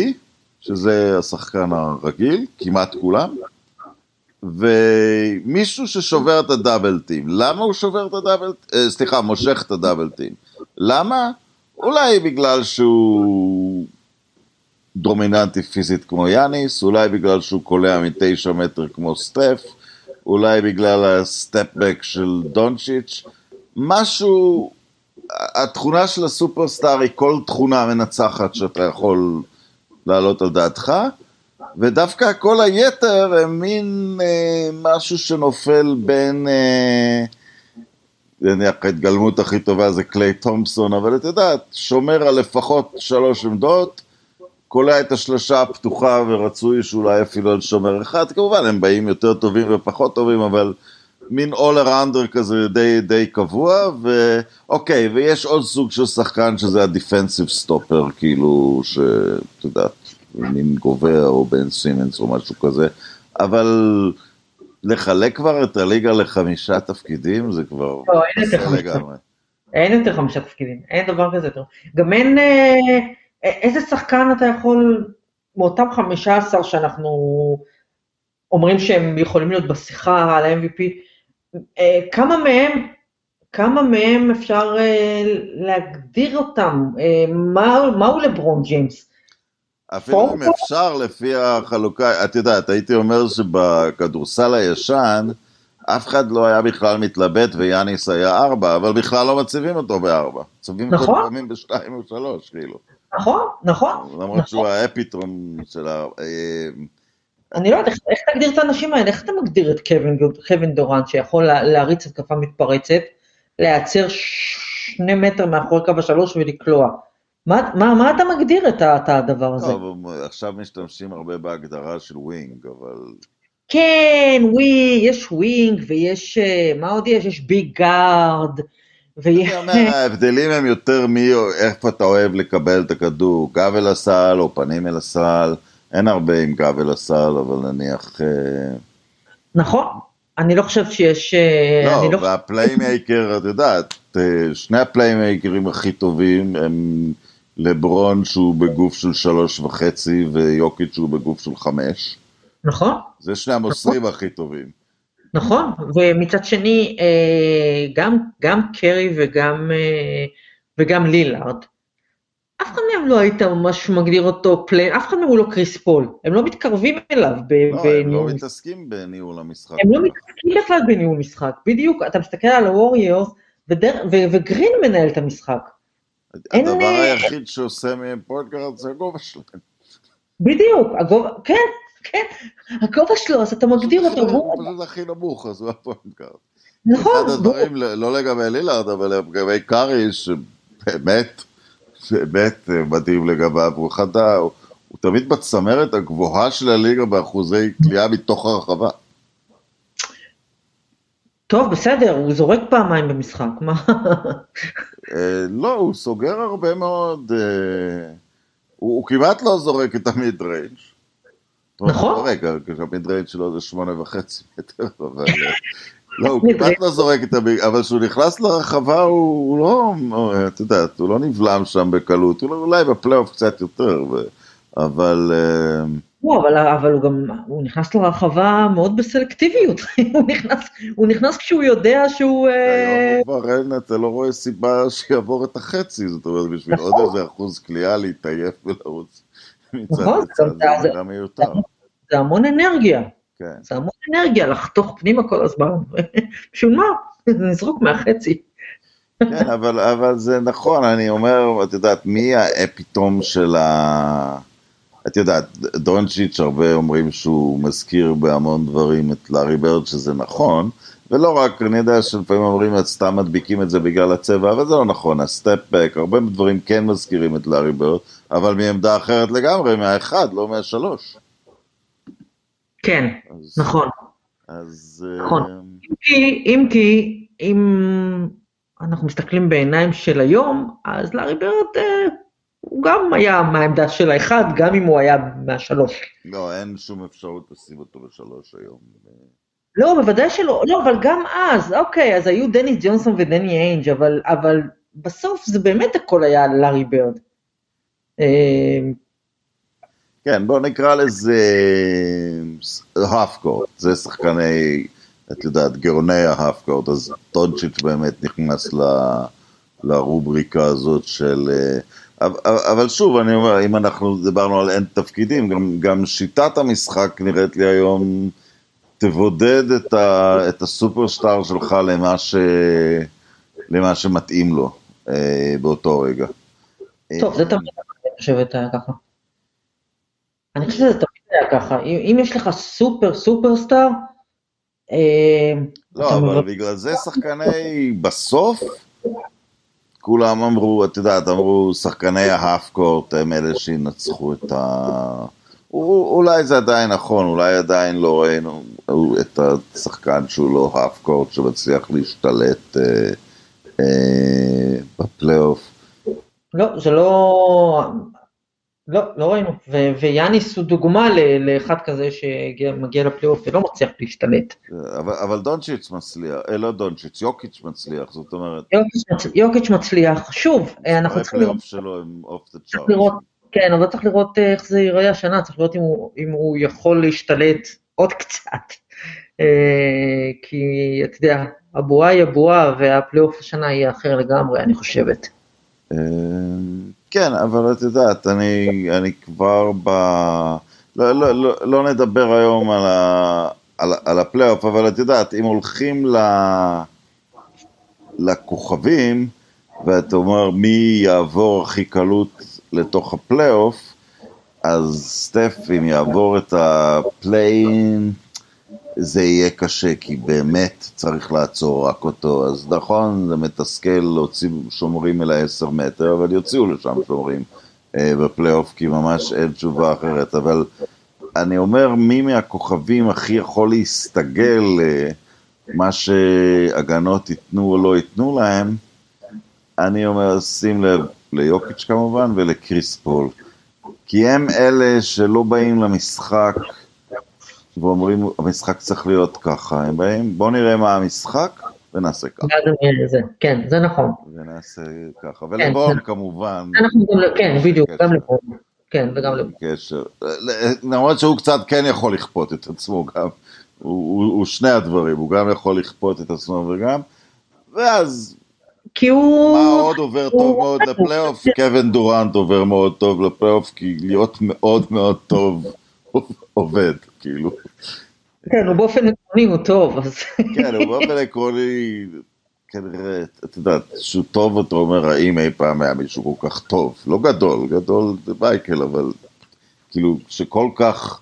Speaker 1: שזה השחקן הרגיל, כמעט כולם, ומישהו ששובר את הדאבל טים. למה הוא שובר את הדאבל, סליחה, מושך את הדאבל טים. למה? אולי בגלל שהוא דומיננטי פיזית כמו יאניס, אולי בגלל שהוא קולע מתשע מטר כמו סטף, אולי בגלל הסטפבק של דונצ'יץ', משהו, התכונה של הסופרסטאר היא כל תכונה מנצחת שאתה יכול להעלות על דעתך, ודווקא כל היתר הם מין אה, משהו שנופל בין, אה, נניח ההתגלמות הכי טובה זה קליי תומפסון, אבל את יודעת, שומר על לפחות שלוש עמדות, קולע את השלושה הפתוחה ורצוי שאולי אפילו על שומר אחד, כמובן הם באים יותר טובים ופחות טובים, אבל מין all arounder כזה די, די קבוע, ואוקיי, ויש עוד סוג של שחקן שזה הדיפנסיב סטופר, כאילו, שאת יודעת, מין גובר או בן סימנס או משהו כזה, אבל לחלק כבר את הליגה לחמישה תפקידים זה כבר...
Speaker 2: לא, אין יותר חמישה. אין יותר חמישה תפקידים, אין דבר כזה יותר. גם אין... אה... איזה שחקן אתה יכול, מאותם 15 שאנחנו אומרים שהם יכולים להיות בשיחה על ה-MVP, אה, כמה מהם, כמה מהם אפשר אה, להגדיר אותם? אה, מה, מהו לברון ג'יימס?
Speaker 1: אפילו אם אפשר לפי החלוקה, את יודעת, הייתי אומר שבכדורסל הישן, אף אחד לא היה בכלל מתלבט ויאניס היה ארבע, אבל בכלל לא מציבים אותו בארבע. מציבים אותו נכון. לפעמים בשתיים או שלוש, כאילו.
Speaker 2: נכון, נכון.
Speaker 1: למרות נכון. שהוא האפיטרון של ה...
Speaker 2: אני לא יודעת, איך תגדיר את האנשים האלה? איך אתה מגדיר את קווין דורנט שיכול להריץ התקפה מתפרצת, להיעצר שני מטר מאחורי קו השלוש ולקלוע? מה, מה, מה אתה מגדיר את, את הדבר הזה?
Speaker 1: טוב, עכשיו משתמשים הרבה בהגדרה של wing, אבל...
Speaker 2: כן, wing, יש wing ויש, אה, מה עוד יש? יש
Speaker 1: big guard. ההבדלים הם יותר מי, איפה אתה אוהב לקבל את הכדור, גב אל הסל או פנים אל הסל, אין הרבה עם גב אל הסל, אבל נניח... אה,
Speaker 2: נכון, אני לא חושבת שיש...
Speaker 1: אה, לא, לא וה playmaker, את יודעת, אה, שני הפליימייקרים הכי טובים הם לברון שהוא בגוף של שלוש וחצי ויוקיץ' שהוא בגוף של חמש.
Speaker 2: נכון.
Speaker 1: זה שני המוסרים נכון. הכי טובים.
Speaker 2: נכון, ומצד שני, גם, גם קרי וגם, וגם לילארד, אף אחד מהם לא היית ממש מגדיר אותו playmaker, אף אחד מהם הוא לא קריס פול, הם לא מתקרבים אליו
Speaker 1: בניהול. לא, הם לא מתעסקים בניהול המשחק.
Speaker 2: הם לא מתעסקים בכלל בניהול משחק, בדיוק, אתה מסתכל על הווריורס, וגרין מנהל את המשחק.
Speaker 1: הדבר היחיד שעושה מהם point guard זה הגובה שלהם.
Speaker 2: בדיוק, הגובה, כן, כן, הגובה שלו, אז אתה מגדיר אותו.
Speaker 1: הוא פשוט הכי נמוך, אז הוא ה point guard.
Speaker 2: נכון.
Speaker 1: אחד הדברים, לא לגבי לילארד, אבל לגבי קארי, שבאמת, באמת מדהים לגביו, הוא אחד ה... הוא תמיד בצמרת הגבוהה של הליגה באחוזי קליעה מתוך הרחבה.
Speaker 2: טוב, בסדר, הוא זורק פעמיים במשחק, מה?
Speaker 1: אה, לא, הוא סוגר הרבה מאוד, אה, הוא כמעט לא זורק את ה mid-range.
Speaker 2: נכון.
Speaker 1: רגע, כשה mid-range שלו זה שמונה וחצי מטר, אבל... לא, הוא כמעט לא זורק את הביג, אבל כשהוא נכנס לרחבה הוא לא, את יודעת, הוא לא נבלם שם בקלות, אולי בפלייאוף קצת יותר, אבל... אה,
Speaker 2: לא, אבל, אבל הוא גם, הוא נכנס לרחבה מאוד בסלקטיביות, הוא, נכנס, הוא נכנס כשהוא יודע שהוא...
Speaker 1: היום כבר אין, אתה לא רואה סיבה שיעבור את החצי, זאת אומרת, בשביל עוד
Speaker 2: נכון.
Speaker 1: איזה אחוז קליעה להתעייף ולרוץ מצד
Speaker 2: נכון,
Speaker 1: לצד,
Speaker 2: זה-
Speaker 1: נראה מיותר.
Speaker 2: זה המון אנרגיה,
Speaker 1: כן.
Speaker 2: זה המון אנרגיה לחתוך פנימה כל הזמן. בשביל מה? נזרוק מהחצי.
Speaker 1: כן, אבל, אבל זה נכון, אני אומר, את יודעת, מי ה epitome של ה... את יודעת, דונצ'יץ' הרבה אומרים שהוא מזכיר בהמון דברים את לארי ברד, שזה נכון, ולא רק, אני יודע שלפעמים אומרים, את סתם מדביקים את זה בגלל הצבע, אבל זה לא נכון, ה step-back, הרבה דברים כן מזכירים את לארי ברד, אבל מעמדה אחרת לגמרי, מהאחד, לא מהשלוש.
Speaker 2: כן,
Speaker 1: אז,
Speaker 2: נכון.
Speaker 1: אז...
Speaker 2: נכון.
Speaker 1: אה,
Speaker 2: אם כי, אם כי, אם אנחנו מסתכלים בעיניים של היום, אז לארי ברד, אה, הוא גם היה מהעמדה של האחד, גם אם הוא היה מהשלוש.
Speaker 1: לא, אין שום אפשרות לשים אותו בשלוש היום.
Speaker 2: לא, בוודאי שלא, לא, אבל גם אז, אוקיי, אז היו דני ג'ונסון ודני איינג', אבל, אבל בסוף זה באמת הכל היה לארי ברד. אה,
Speaker 1: כן, בוא נקרא לזה האפקורט, זה שחקני, את יודעת, גאוני ההאפקורט, אז טונצ'יץ' באמת נכנס ל, לרובריקה הזאת של... אה, אבל, שוב, אני אומר, אם אנחנו דיברנו על אין תפקידים, גם, גם שיטת המשחק נראית לי היום תבודד את, ה, את הסופרסטאר שלך למה, ש, למה שמתאים לו אה, באותו רגע.
Speaker 2: טוב, זה תמיד, אני חושבת, היה ככה. אני חושבת שזה תמיד היה ככה. אם, יש לך סופר סופרסטאר, אה,
Speaker 1: לא, אבל בגלל זה שחקני בסוף, כולם אמרו, את יודעת, אמרו, שחקני ההאף קורט הם אלה שינצחו את ה... אולי זה עדיין נכון, אולי עדיין לא ראינו את השחקן שהוא לא half court שמצליח להשתלט אה, אה, בפלייאוף.
Speaker 2: לא, זה לא... לא, לא ראינו. ו- ויאניס הוא דוגמה ל- לאחד כזה שמגיע לפלייאוף ולא מצליח להשתלט.
Speaker 1: אבל, אבל דונצ'יץ' מצליח, אה, לא דונצ'יץ', יוקיץ' מצליח, זאת אומרת,
Speaker 2: יוקיץ' מצ- יוקיץ' מצליח. שוב, אה, אנחנו צריכים לראות,
Speaker 1: שלו הם
Speaker 2: off the כן, אבל צריך לראות אה, איך זה ייראה השנה, צריך לראות אם הוא, אם הוא יכול להשתלט עוד קצת. אה, כי אתה יודע, הבועה היא הבועה והפלייאוף השנה יהיה אחר לגמרי, אני חושבת.
Speaker 1: כן, אבל את יודעת, אני, אני כבר ב... לא, לא, לא, לא נדבר היום על, ה, על, על הפלייאוף, אבל את יודעת, אם הולכים ל, לכוכבים, ואתה אומר מי יעבור הכי קלות לתוך הפלייאוף, אז סטף, אם יעבור את ה play-in, זה יהיה קשה, כי באמת צריך לעצור רק אותו. אז נכון, זה מתסכל להוציא שומרים אל ה-10 מטר, אבל יוציאו לשם שומרים אה, בפלייאוף, כי ממש אין תשובה אחרת. אבל אני אומר, מי מהכוכבים הכי יכול להסתגל למה שהגנות ייתנו או לא ייתנו להם, אני אומר, שים לב ליוקיץ' כמובן ולקריס פול. כי הם אלה שלא באים למשחק ואומרים, המשחק צריך להיות ככה. הם באים, בוא נראה מה המשחק ונעשה ככה.
Speaker 2: ואז אני אראה את זה. כן, זה נכון.
Speaker 1: ונעשה ככה. ולברון כמובן.
Speaker 2: אנחנו גם, כן, בדיוק. גם לברון. כן, וגם לברון.
Speaker 1: קשר. למרות שהוא קצת כן יכול לכפות את עצמו גם. הוא שני הדברים, הוא גם יכול לכפות את עצמו וגם, ואז
Speaker 2: כי הוא...
Speaker 1: מה עוד עובר טוב מאוד לפלייאוף? קווין דורנט עובר מאוד טוב לפלייאוף, כי להיות מאוד מאוד טוב עובד, כאילו.
Speaker 2: כן, הוא באופן עקרוני הוא טוב, אז...
Speaker 1: כן, הוא באופן עקרוני, כנראה, את יודעת, שהוא טוב, אתה אומר, האם אי פעם היה מישהו כל כך טוב? לא גדול, גדול זה מייקל, אבל כאילו, שכל כך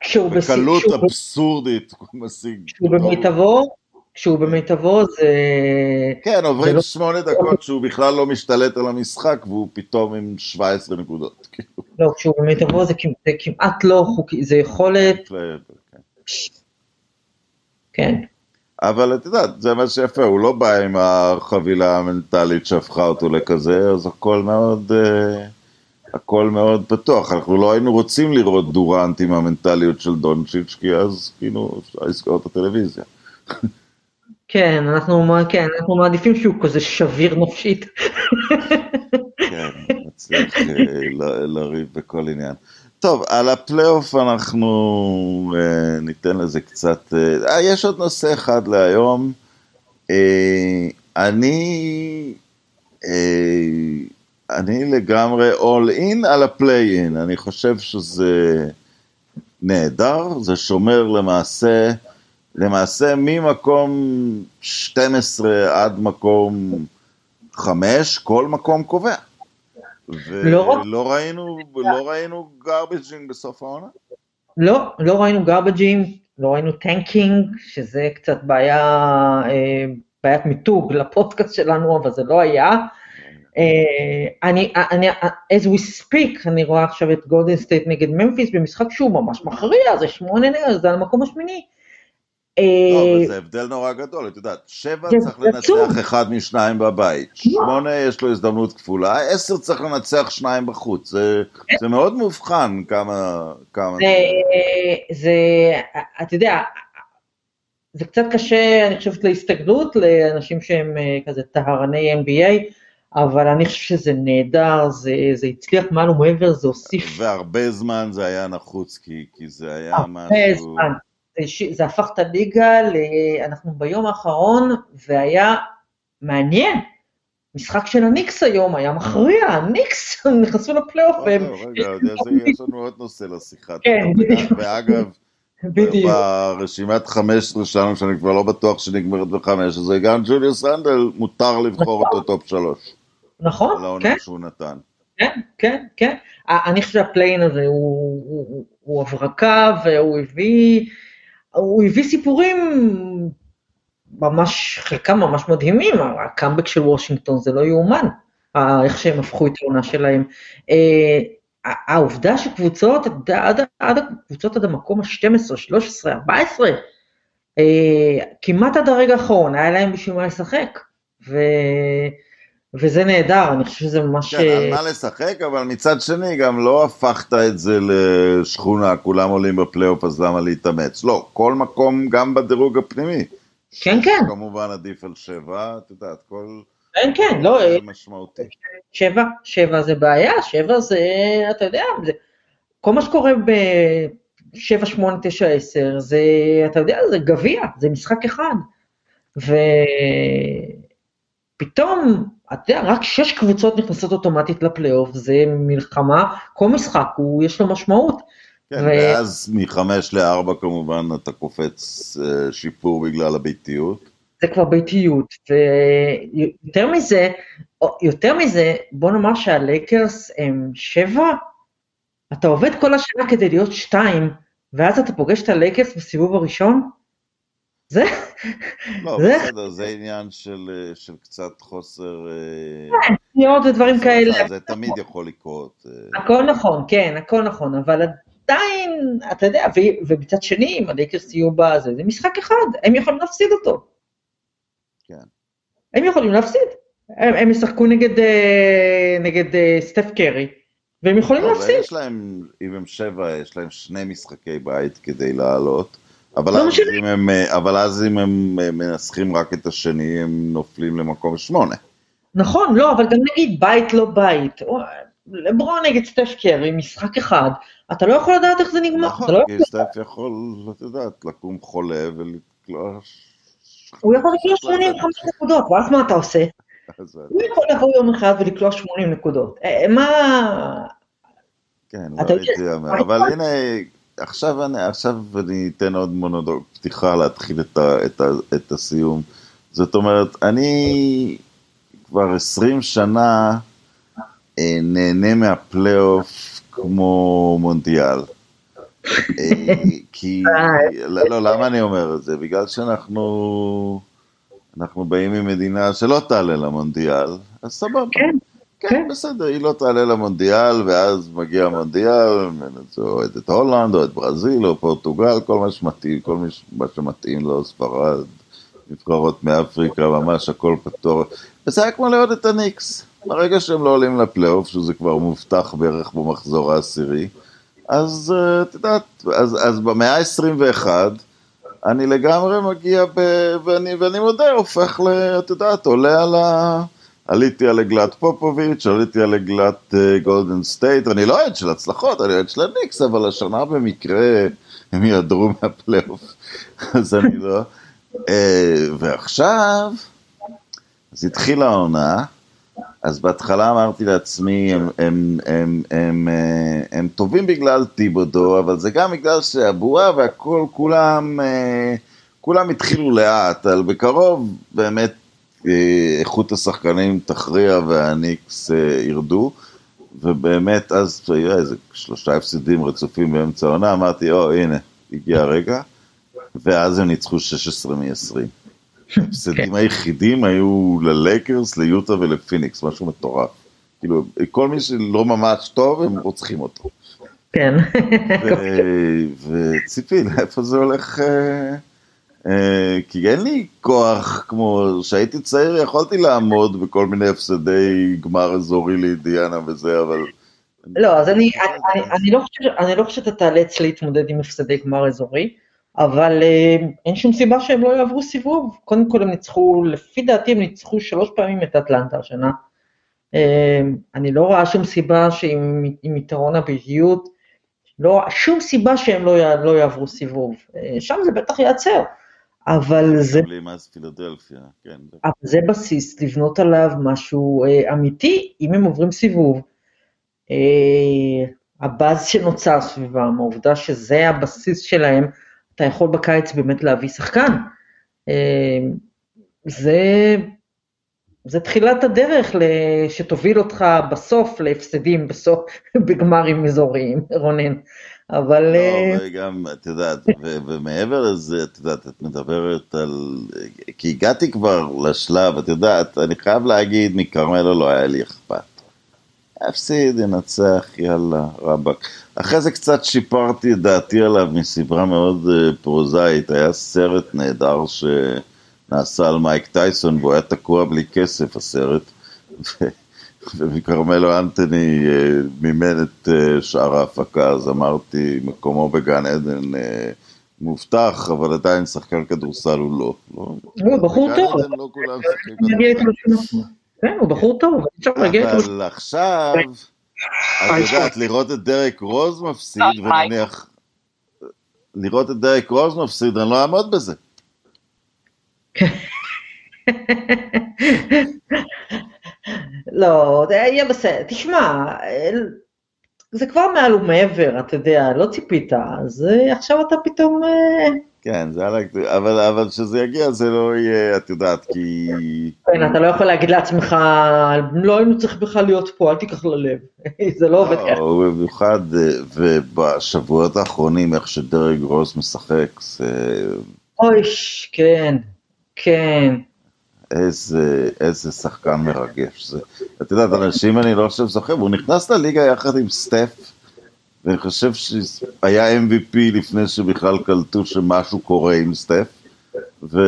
Speaker 2: כשהוא
Speaker 1: בקלות אבסורדית הוא משיג.
Speaker 2: כשהוא. במיטבו, כשהוא במיטבו זה...
Speaker 1: כן,
Speaker 2: זה
Speaker 1: עוברים
Speaker 2: לא-
Speaker 1: שמונה דקות שהוא בכלל לא משתלט על המשחק, והוא פתאום עם 17 נקודות. כאילו,
Speaker 2: לא, כשהוא במיטבו זה זה כמעט לא חוקי, זה יכולת,
Speaker 1: כן.
Speaker 2: כן.
Speaker 1: אבל את יודעת, זה מה שיפה, הוא לא בא עם החבילה המנטלית שהפכה אותו לכזה, אז הכל מאוד, אה, הכל מאוד פתוח. אנחנו לא היינו רוצים לראות דורנט עם המנטליות של דונצ'יץ', כי אז כאילו אפשר לסגור את הטלוויזיה.
Speaker 2: כן, אנחנו, כן, אנחנו מעדיפים שהוא כזה שביר נפשית.
Speaker 1: כן, מצליח אה, לריב בכל עניין. טוב, על הפלייאוף אנחנו uh, ניתן לזה קצת... Uh, יש עוד נושא אחד להיום. Uh, אני... Uh, אני לגמרי all in על ה-play in, אני חושב שזה נהדר, זה שומר למעשה, למעשה ממקום 12 עד מקום 5, כל מקום קובע. ולא לא ראינו, לא ראינו גרבג'ים בסוף העונה?
Speaker 2: לא, לא ראינו גרבג'ים, לא ראינו tanking, שזה קצת בעיה, אה, בעיית מיתוג לפודקאסט שלנו, אבל זה לא היה. אה, אני, אני, as we speak, אני רואה עכשיו את גולדן סטייט נגד ממפיס במשחק שהוא ממש מכריע, זה שמונה נגד, זה על המקום השמיני.
Speaker 1: לא, אבל זה הבדל נורא גדול, את יודעת, שבע צריך לנצח אחד משניים בבית, שמונה יש לו הזדמנות כפולה, עשר צריך לנצח שניים בחוץ, זה מאוד מובחן כמה...
Speaker 2: זה, אתה יודע, זה קצת קשה, אני חושבת, להסתגלות לאנשים שהם אה, כזה טהרני NBA, אבל אני חושב שזה נהדר, זה, זה הצליח מעל ומעבר, זה הוסיף...
Speaker 1: והרבה זמן זה היה נחוץ, כי, כי זה היה
Speaker 2: הרבה משהו... הרבה זמן. זה, הפך את הליגה, ל... אנחנו ביום האחרון, והיה מעניין. משחק של הניקס היום היה מכריע, הניקס נכנסו לפלייאוף.
Speaker 1: רגע, רגע, יש לנו עוד נושא לשיחה. כן, בדיוק. ואגב, בדיוק. ברשימת 15 שלנו, שאני כבר לא בטוח שנגמרת בחמש, אז גם ג'וליוס רנדל, מותר לבחור אותו top שלוש.
Speaker 2: נכון, כן. על העונה
Speaker 1: שהוא נתן.
Speaker 2: כן, כן, כן. אני חושב שהפליין הזה הוא הברקה, והוא הביא... הוא הביא סיפורים ממש, חלקם ממש מדהימים, הקאמבק של וושינגטון זה לא יאומן, איך שהם הפכו את העונה שלהם. אה, העובדה שקבוצות, עד, עד הקבוצות עד המקום ה-12, 13, 14, כמעט עד הרגע האחרון, היה להם בשביל מה לשחק. ו... וזה נהדר, אני חושב שזה ממש...
Speaker 1: כן, על מה לשחק, אבל מצד שני גם לא הפכת את זה לשכונה, כולם עולים בפלייאוף, אז למה להתאמץ? לא, כל מקום, גם בדירוג הפנימי.
Speaker 2: כן, כן.
Speaker 1: כמובן עדיף על שבע, את יודעת, כל...
Speaker 2: כן, כן, לא...
Speaker 1: זה משמעותי.
Speaker 2: שבע, שבע זה בעיה, שבע זה, אתה יודע, זה... כל מה שקורה ב-7, 8, 9, 10, זה, אתה יודע, זה גביע, זה משחק אחד. ופתאום, אתה יודע, רק שש קבוצות נכנסות אוטומטית לפלייאוף, זה מלחמה, כל משחק, הוא, יש לו משמעות.
Speaker 1: כן, ו... ואז מחמש לארבע כמובן אתה קופץ uh, שיפור בגלל הביתיות.
Speaker 2: זה כבר ביתיות, ויותר מזה, יותר מזה, בוא נאמר שהלייקרס הם שבע, אתה עובד כל השנה כדי להיות שתיים, ואז אתה פוגש את הלייקרס בסיבוב הראשון, זה...
Speaker 1: לא, זה... בסדר, זה עניין של, של קצת חוסר...
Speaker 2: כן, פניות ודברים כאלה.
Speaker 1: זה תמיד יכול לקרות.
Speaker 2: אה. הכל נכון, כן, הכל נכון, אבל עדיין, אתה יודע, ומצד שני, אם הלייקרס יהיו בזה, זה משחק אחד, הם יכולים להפסיד אותו.
Speaker 1: כן.
Speaker 2: הם יכולים להפסיד. הם, הם ישחקו נגד, אה, נגד אה, סטף קרי, והם יכולים להפסיד.
Speaker 1: יש להם, אם הם שבע, יש להם שני משחקי בית כדי לעלות. אבל, לא אז אם הם, אה, אבל אז אם הם מנסחים רק את השני, הם נופלים למקום שמונה.
Speaker 2: נכון, לא, אבל גם נגיד בית לא בית. לברון נגד סטף קרי, משחק אחד, אתה לא יכול לדעת איך זה נגמר.
Speaker 1: נכון,
Speaker 2: לא
Speaker 1: כי סטף יכול, את יודעת, לקום חולה ולקלוע
Speaker 2: הוא יכול לקלוע 85 נקודות, ואז מה אתה עושה? הוא יכול לבוא יום אחד ולקלוע 80 נקודות. אה, אה, מה...
Speaker 1: כן, לא הייתי אומר, אבל הנה, עכשיו אני, עכשיו אני אתן עוד מונודוק פתיחה להתחיל את, ה, את, ה, את הסיום. זאת אומרת, אני כבר 20 שנה אה, נהנה מהפלייאוף כמו מונדיאל. כי, לא, לא, למה אני אומר את זה? בגלל שאנחנו אנחנו באים ממדינה שלא תעלה למונדיאל, אז סבבה. כן, כן, כן. בסדר, היא לא תעלה למונדיאל, ואז מגיע המונדיאל, או את הולנד, או את ברזיל, או פורטוגל, כל מה שמתאים, כל מה שמתאים לו, ספרד, נבחרות מאפריקה, ממש הכל פתור. וזה היה כמו לראות את הניקס. ברגע שהם לא עולים לפלייאוף, שזה כבר מובטח בערך במחזור העשירי, אז אה, את יודעת, אז, אז במאה ה-21, אני לגמרי מגיע, ב, ואני, ואני מודה, הופך ל... את יודעת, עולה על, ה, עליתי על עגלת פופוביץ', עליתי על עגלת גולדן uh, סטייט, אני לא אוהד של הצלחות, אני אוהד של הניקס, אבל השנה במקרה הם יעדרו מהפלייאוף, אז אני לא. Uh, ועכשיו, אז התחילה העונה, אז בהתחלה אמרתי לעצמי, הם, הם, הם, הם, הם, אה, הם טובים בגלל טיבודו, אבל זה גם בגלל שהבועה והכל, כולם, אה, כולם התחילו לאט, אבל בקרוב באמת אה, איכות השחקנים תכריע והניקס ירדו, ובאמת אז היה איזה שלושה הפסידים רצופים באמצע העונה, אמרתי, או הנה, הגיע הרגע, ואז הם ניצחו 16 מ-20. ההפסדים היחידים היו ללייקרס, ליוטה ולפיניקס, משהו מטורף. כאילו, כל מי שלא ממש טוב, הם רוצחים אותו.
Speaker 2: כן.
Speaker 1: וציפי, לאיפה זה הולך? אה, כי אין לי כוח כמו שהייתי צעיר, יכולתי לעמוד בכל מיני הפסדי גמר אזורי לאידיאנה וזה, אבל...
Speaker 2: לא, אז אני, אני, אני, לא חושבת, אני לא חושבת שאתה תאלץ להתמודד עם הפסדי גמר אזורי. אבל אה, אין שום סיבה שהם לא יעברו סיבוב. קודם כל הם ניצחו, לפי דעתי הם ניצחו שלוש פעמים את אטלנטה השנה. אה, אני לא רואה שום סיבה שעם יתרון הביתיות, לא שום סיבה שהם לא, לא יעברו סיבוב. שם זה בטח ייעצר. אבל זה... כן. אבל זה בסיס לבנות עליו משהו אה, אמיתי, אם הם עוברים סיבוב. אה, הבאז שנוצר סביבם, העובדה שזה הבסיס שלהם, אתה יכול בקיץ באמת להביא שחקן. אה, זה, זה תחילת הדרך שתוביל אותך בסוף להפסדים בסוף, בגמרים אזוריים, רונן. אבל... לא,
Speaker 1: אה, וגם, את יודעת, ומעבר לזה, את יודעת, את מדברת על... כי הגעתי כבר לשלב, את יודעת, אני חייב להגיד, מכרמלו לא היה לי אכפת. הפסיד, ינצח, יאללה, רבאק. אחרי זה קצת שיפרתי את דעתי עליו מסברה מאוד uh, פרוזאית, היה סרט נהדר שנעשה על מייק טייסון והוא היה תקוע בלי כסף הסרט ומכרמלו אנטוני uh, מימן את uh, שאר ההפקה אז אמרתי מקומו בגן עדן uh, מובטח אבל עדיין שחקן כדורסל הוא לא.
Speaker 2: לא, לא בחור טוב. לא כולם. כן, הוא בחור טוב, אפשר להגיע
Speaker 1: איתו. אבל עכשיו... את יודעת, לראות את דרק רוז מפסיד, ונניח, לראות את דרק רוז מפסיד, אני לא אעמוד בזה.
Speaker 2: לא, זה יהיה בסדר. תשמע, זה כבר מעל ומעבר, אתה יודע, לא ציפית, אז עכשיו אתה פתאום... אה,
Speaker 1: כן, זה היה, אבל, אבל שזה יגיע זה לא יהיה, את יודעת, כי...
Speaker 2: כן, אתה לא יכול להגיד לעצמך, לא היינו צריכים בכלל להיות פה, אל תיקח ללב, זה לא עובד ככה.
Speaker 1: לא, במיוחד, ובשבועות האחרונים, איך שדרג רוס משחק, זה...
Speaker 2: אוי, כן, כן.
Speaker 1: איזה, איזה שחקן מרגש זה. את יודעת, אנשים אני לא חושב זוכרים, הוא נכנס לליגה יחד עם סטף, ואני חושב שהיה MVP לפני שבכלל קלטו שמשהו קורה עם סטף, ו...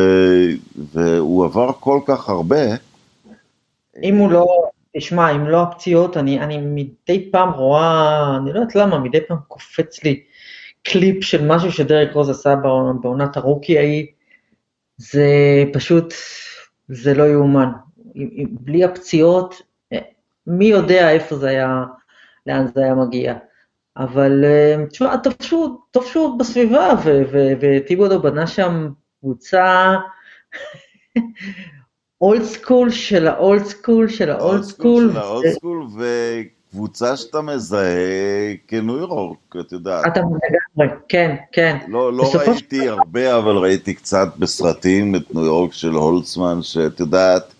Speaker 1: והוא עבר כל כך הרבה.
Speaker 2: אם הוא לא, תשמע, אם לא הפציעות, אני, אני מדי פעם רואה, אני לא יודעת למה, מדי פעם קופץ לי קליפ של משהו שדרק רוז עשה בעונת ה rookie ההיא, זה פשוט, זה לא יאומן. בלי הפציעות, מי יודע איפה זה היה, לאן זה היה מגיע. אבל אה, תשמע, שהוא בסביבה, וטיבודו בנה שם קבוצה אולד סקול של האולד סקול של האולד סקול.
Speaker 1: של האולד סקול, וקבוצה שאתה מזהה כניו יורק, את יודעת.
Speaker 2: אתה לגמרי, כן, כן.
Speaker 1: לא, לא ראיתי הרבה, אבל ראיתי קצת בסרטים את ניו יורק של הולצמן, שאת יודעת,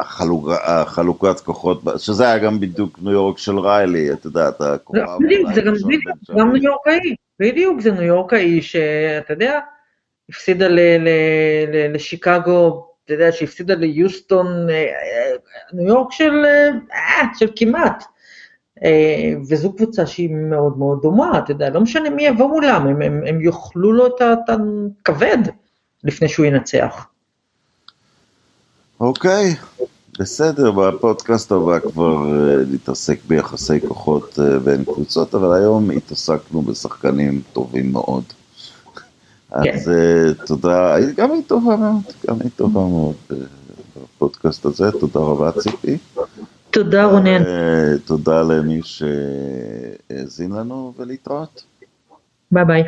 Speaker 1: החלוק, החלוקת כוחות, שזה היה גם בדיוק ניו יורק של ריילי, את יודעת, הכוכב.
Speaker 2: לא, בדיוק, זה גם, בדיוק, גם ניו יורקאי, בדיוק, זה ניו יורקאי שאתה יודע, הפסידה ל, ל, ל, לשיקגו, אתה יודע, שהפסידה ליוסטון, אה, אה, ניו יורק של, אה, של כמעט. וזו קבוצה שהיא מאוד מאוד דומה, אתה יודע, לא משנה מי יבוא מולם, הם, הם, הם יאכלו לו את הכבד לפני שהוא ינצח.
Speaker 1: אוקיי, בסדר, בפודקאסט הבא כבר נתעסק ביחסי כוחות בין קבוצות, אבל היום התעסקנו בשחקנים טובים מאוד. אז כן. תודה, גם היא טובה מאוד, גם היא טובה מאוד. הפודקאסט הזה, תודה רבה ציפי.
Speaker 2: תודה רונן.
Speaker 1: תודה למי שהאזין לנו ולהתראות.
Speaker 2: ביי ביי.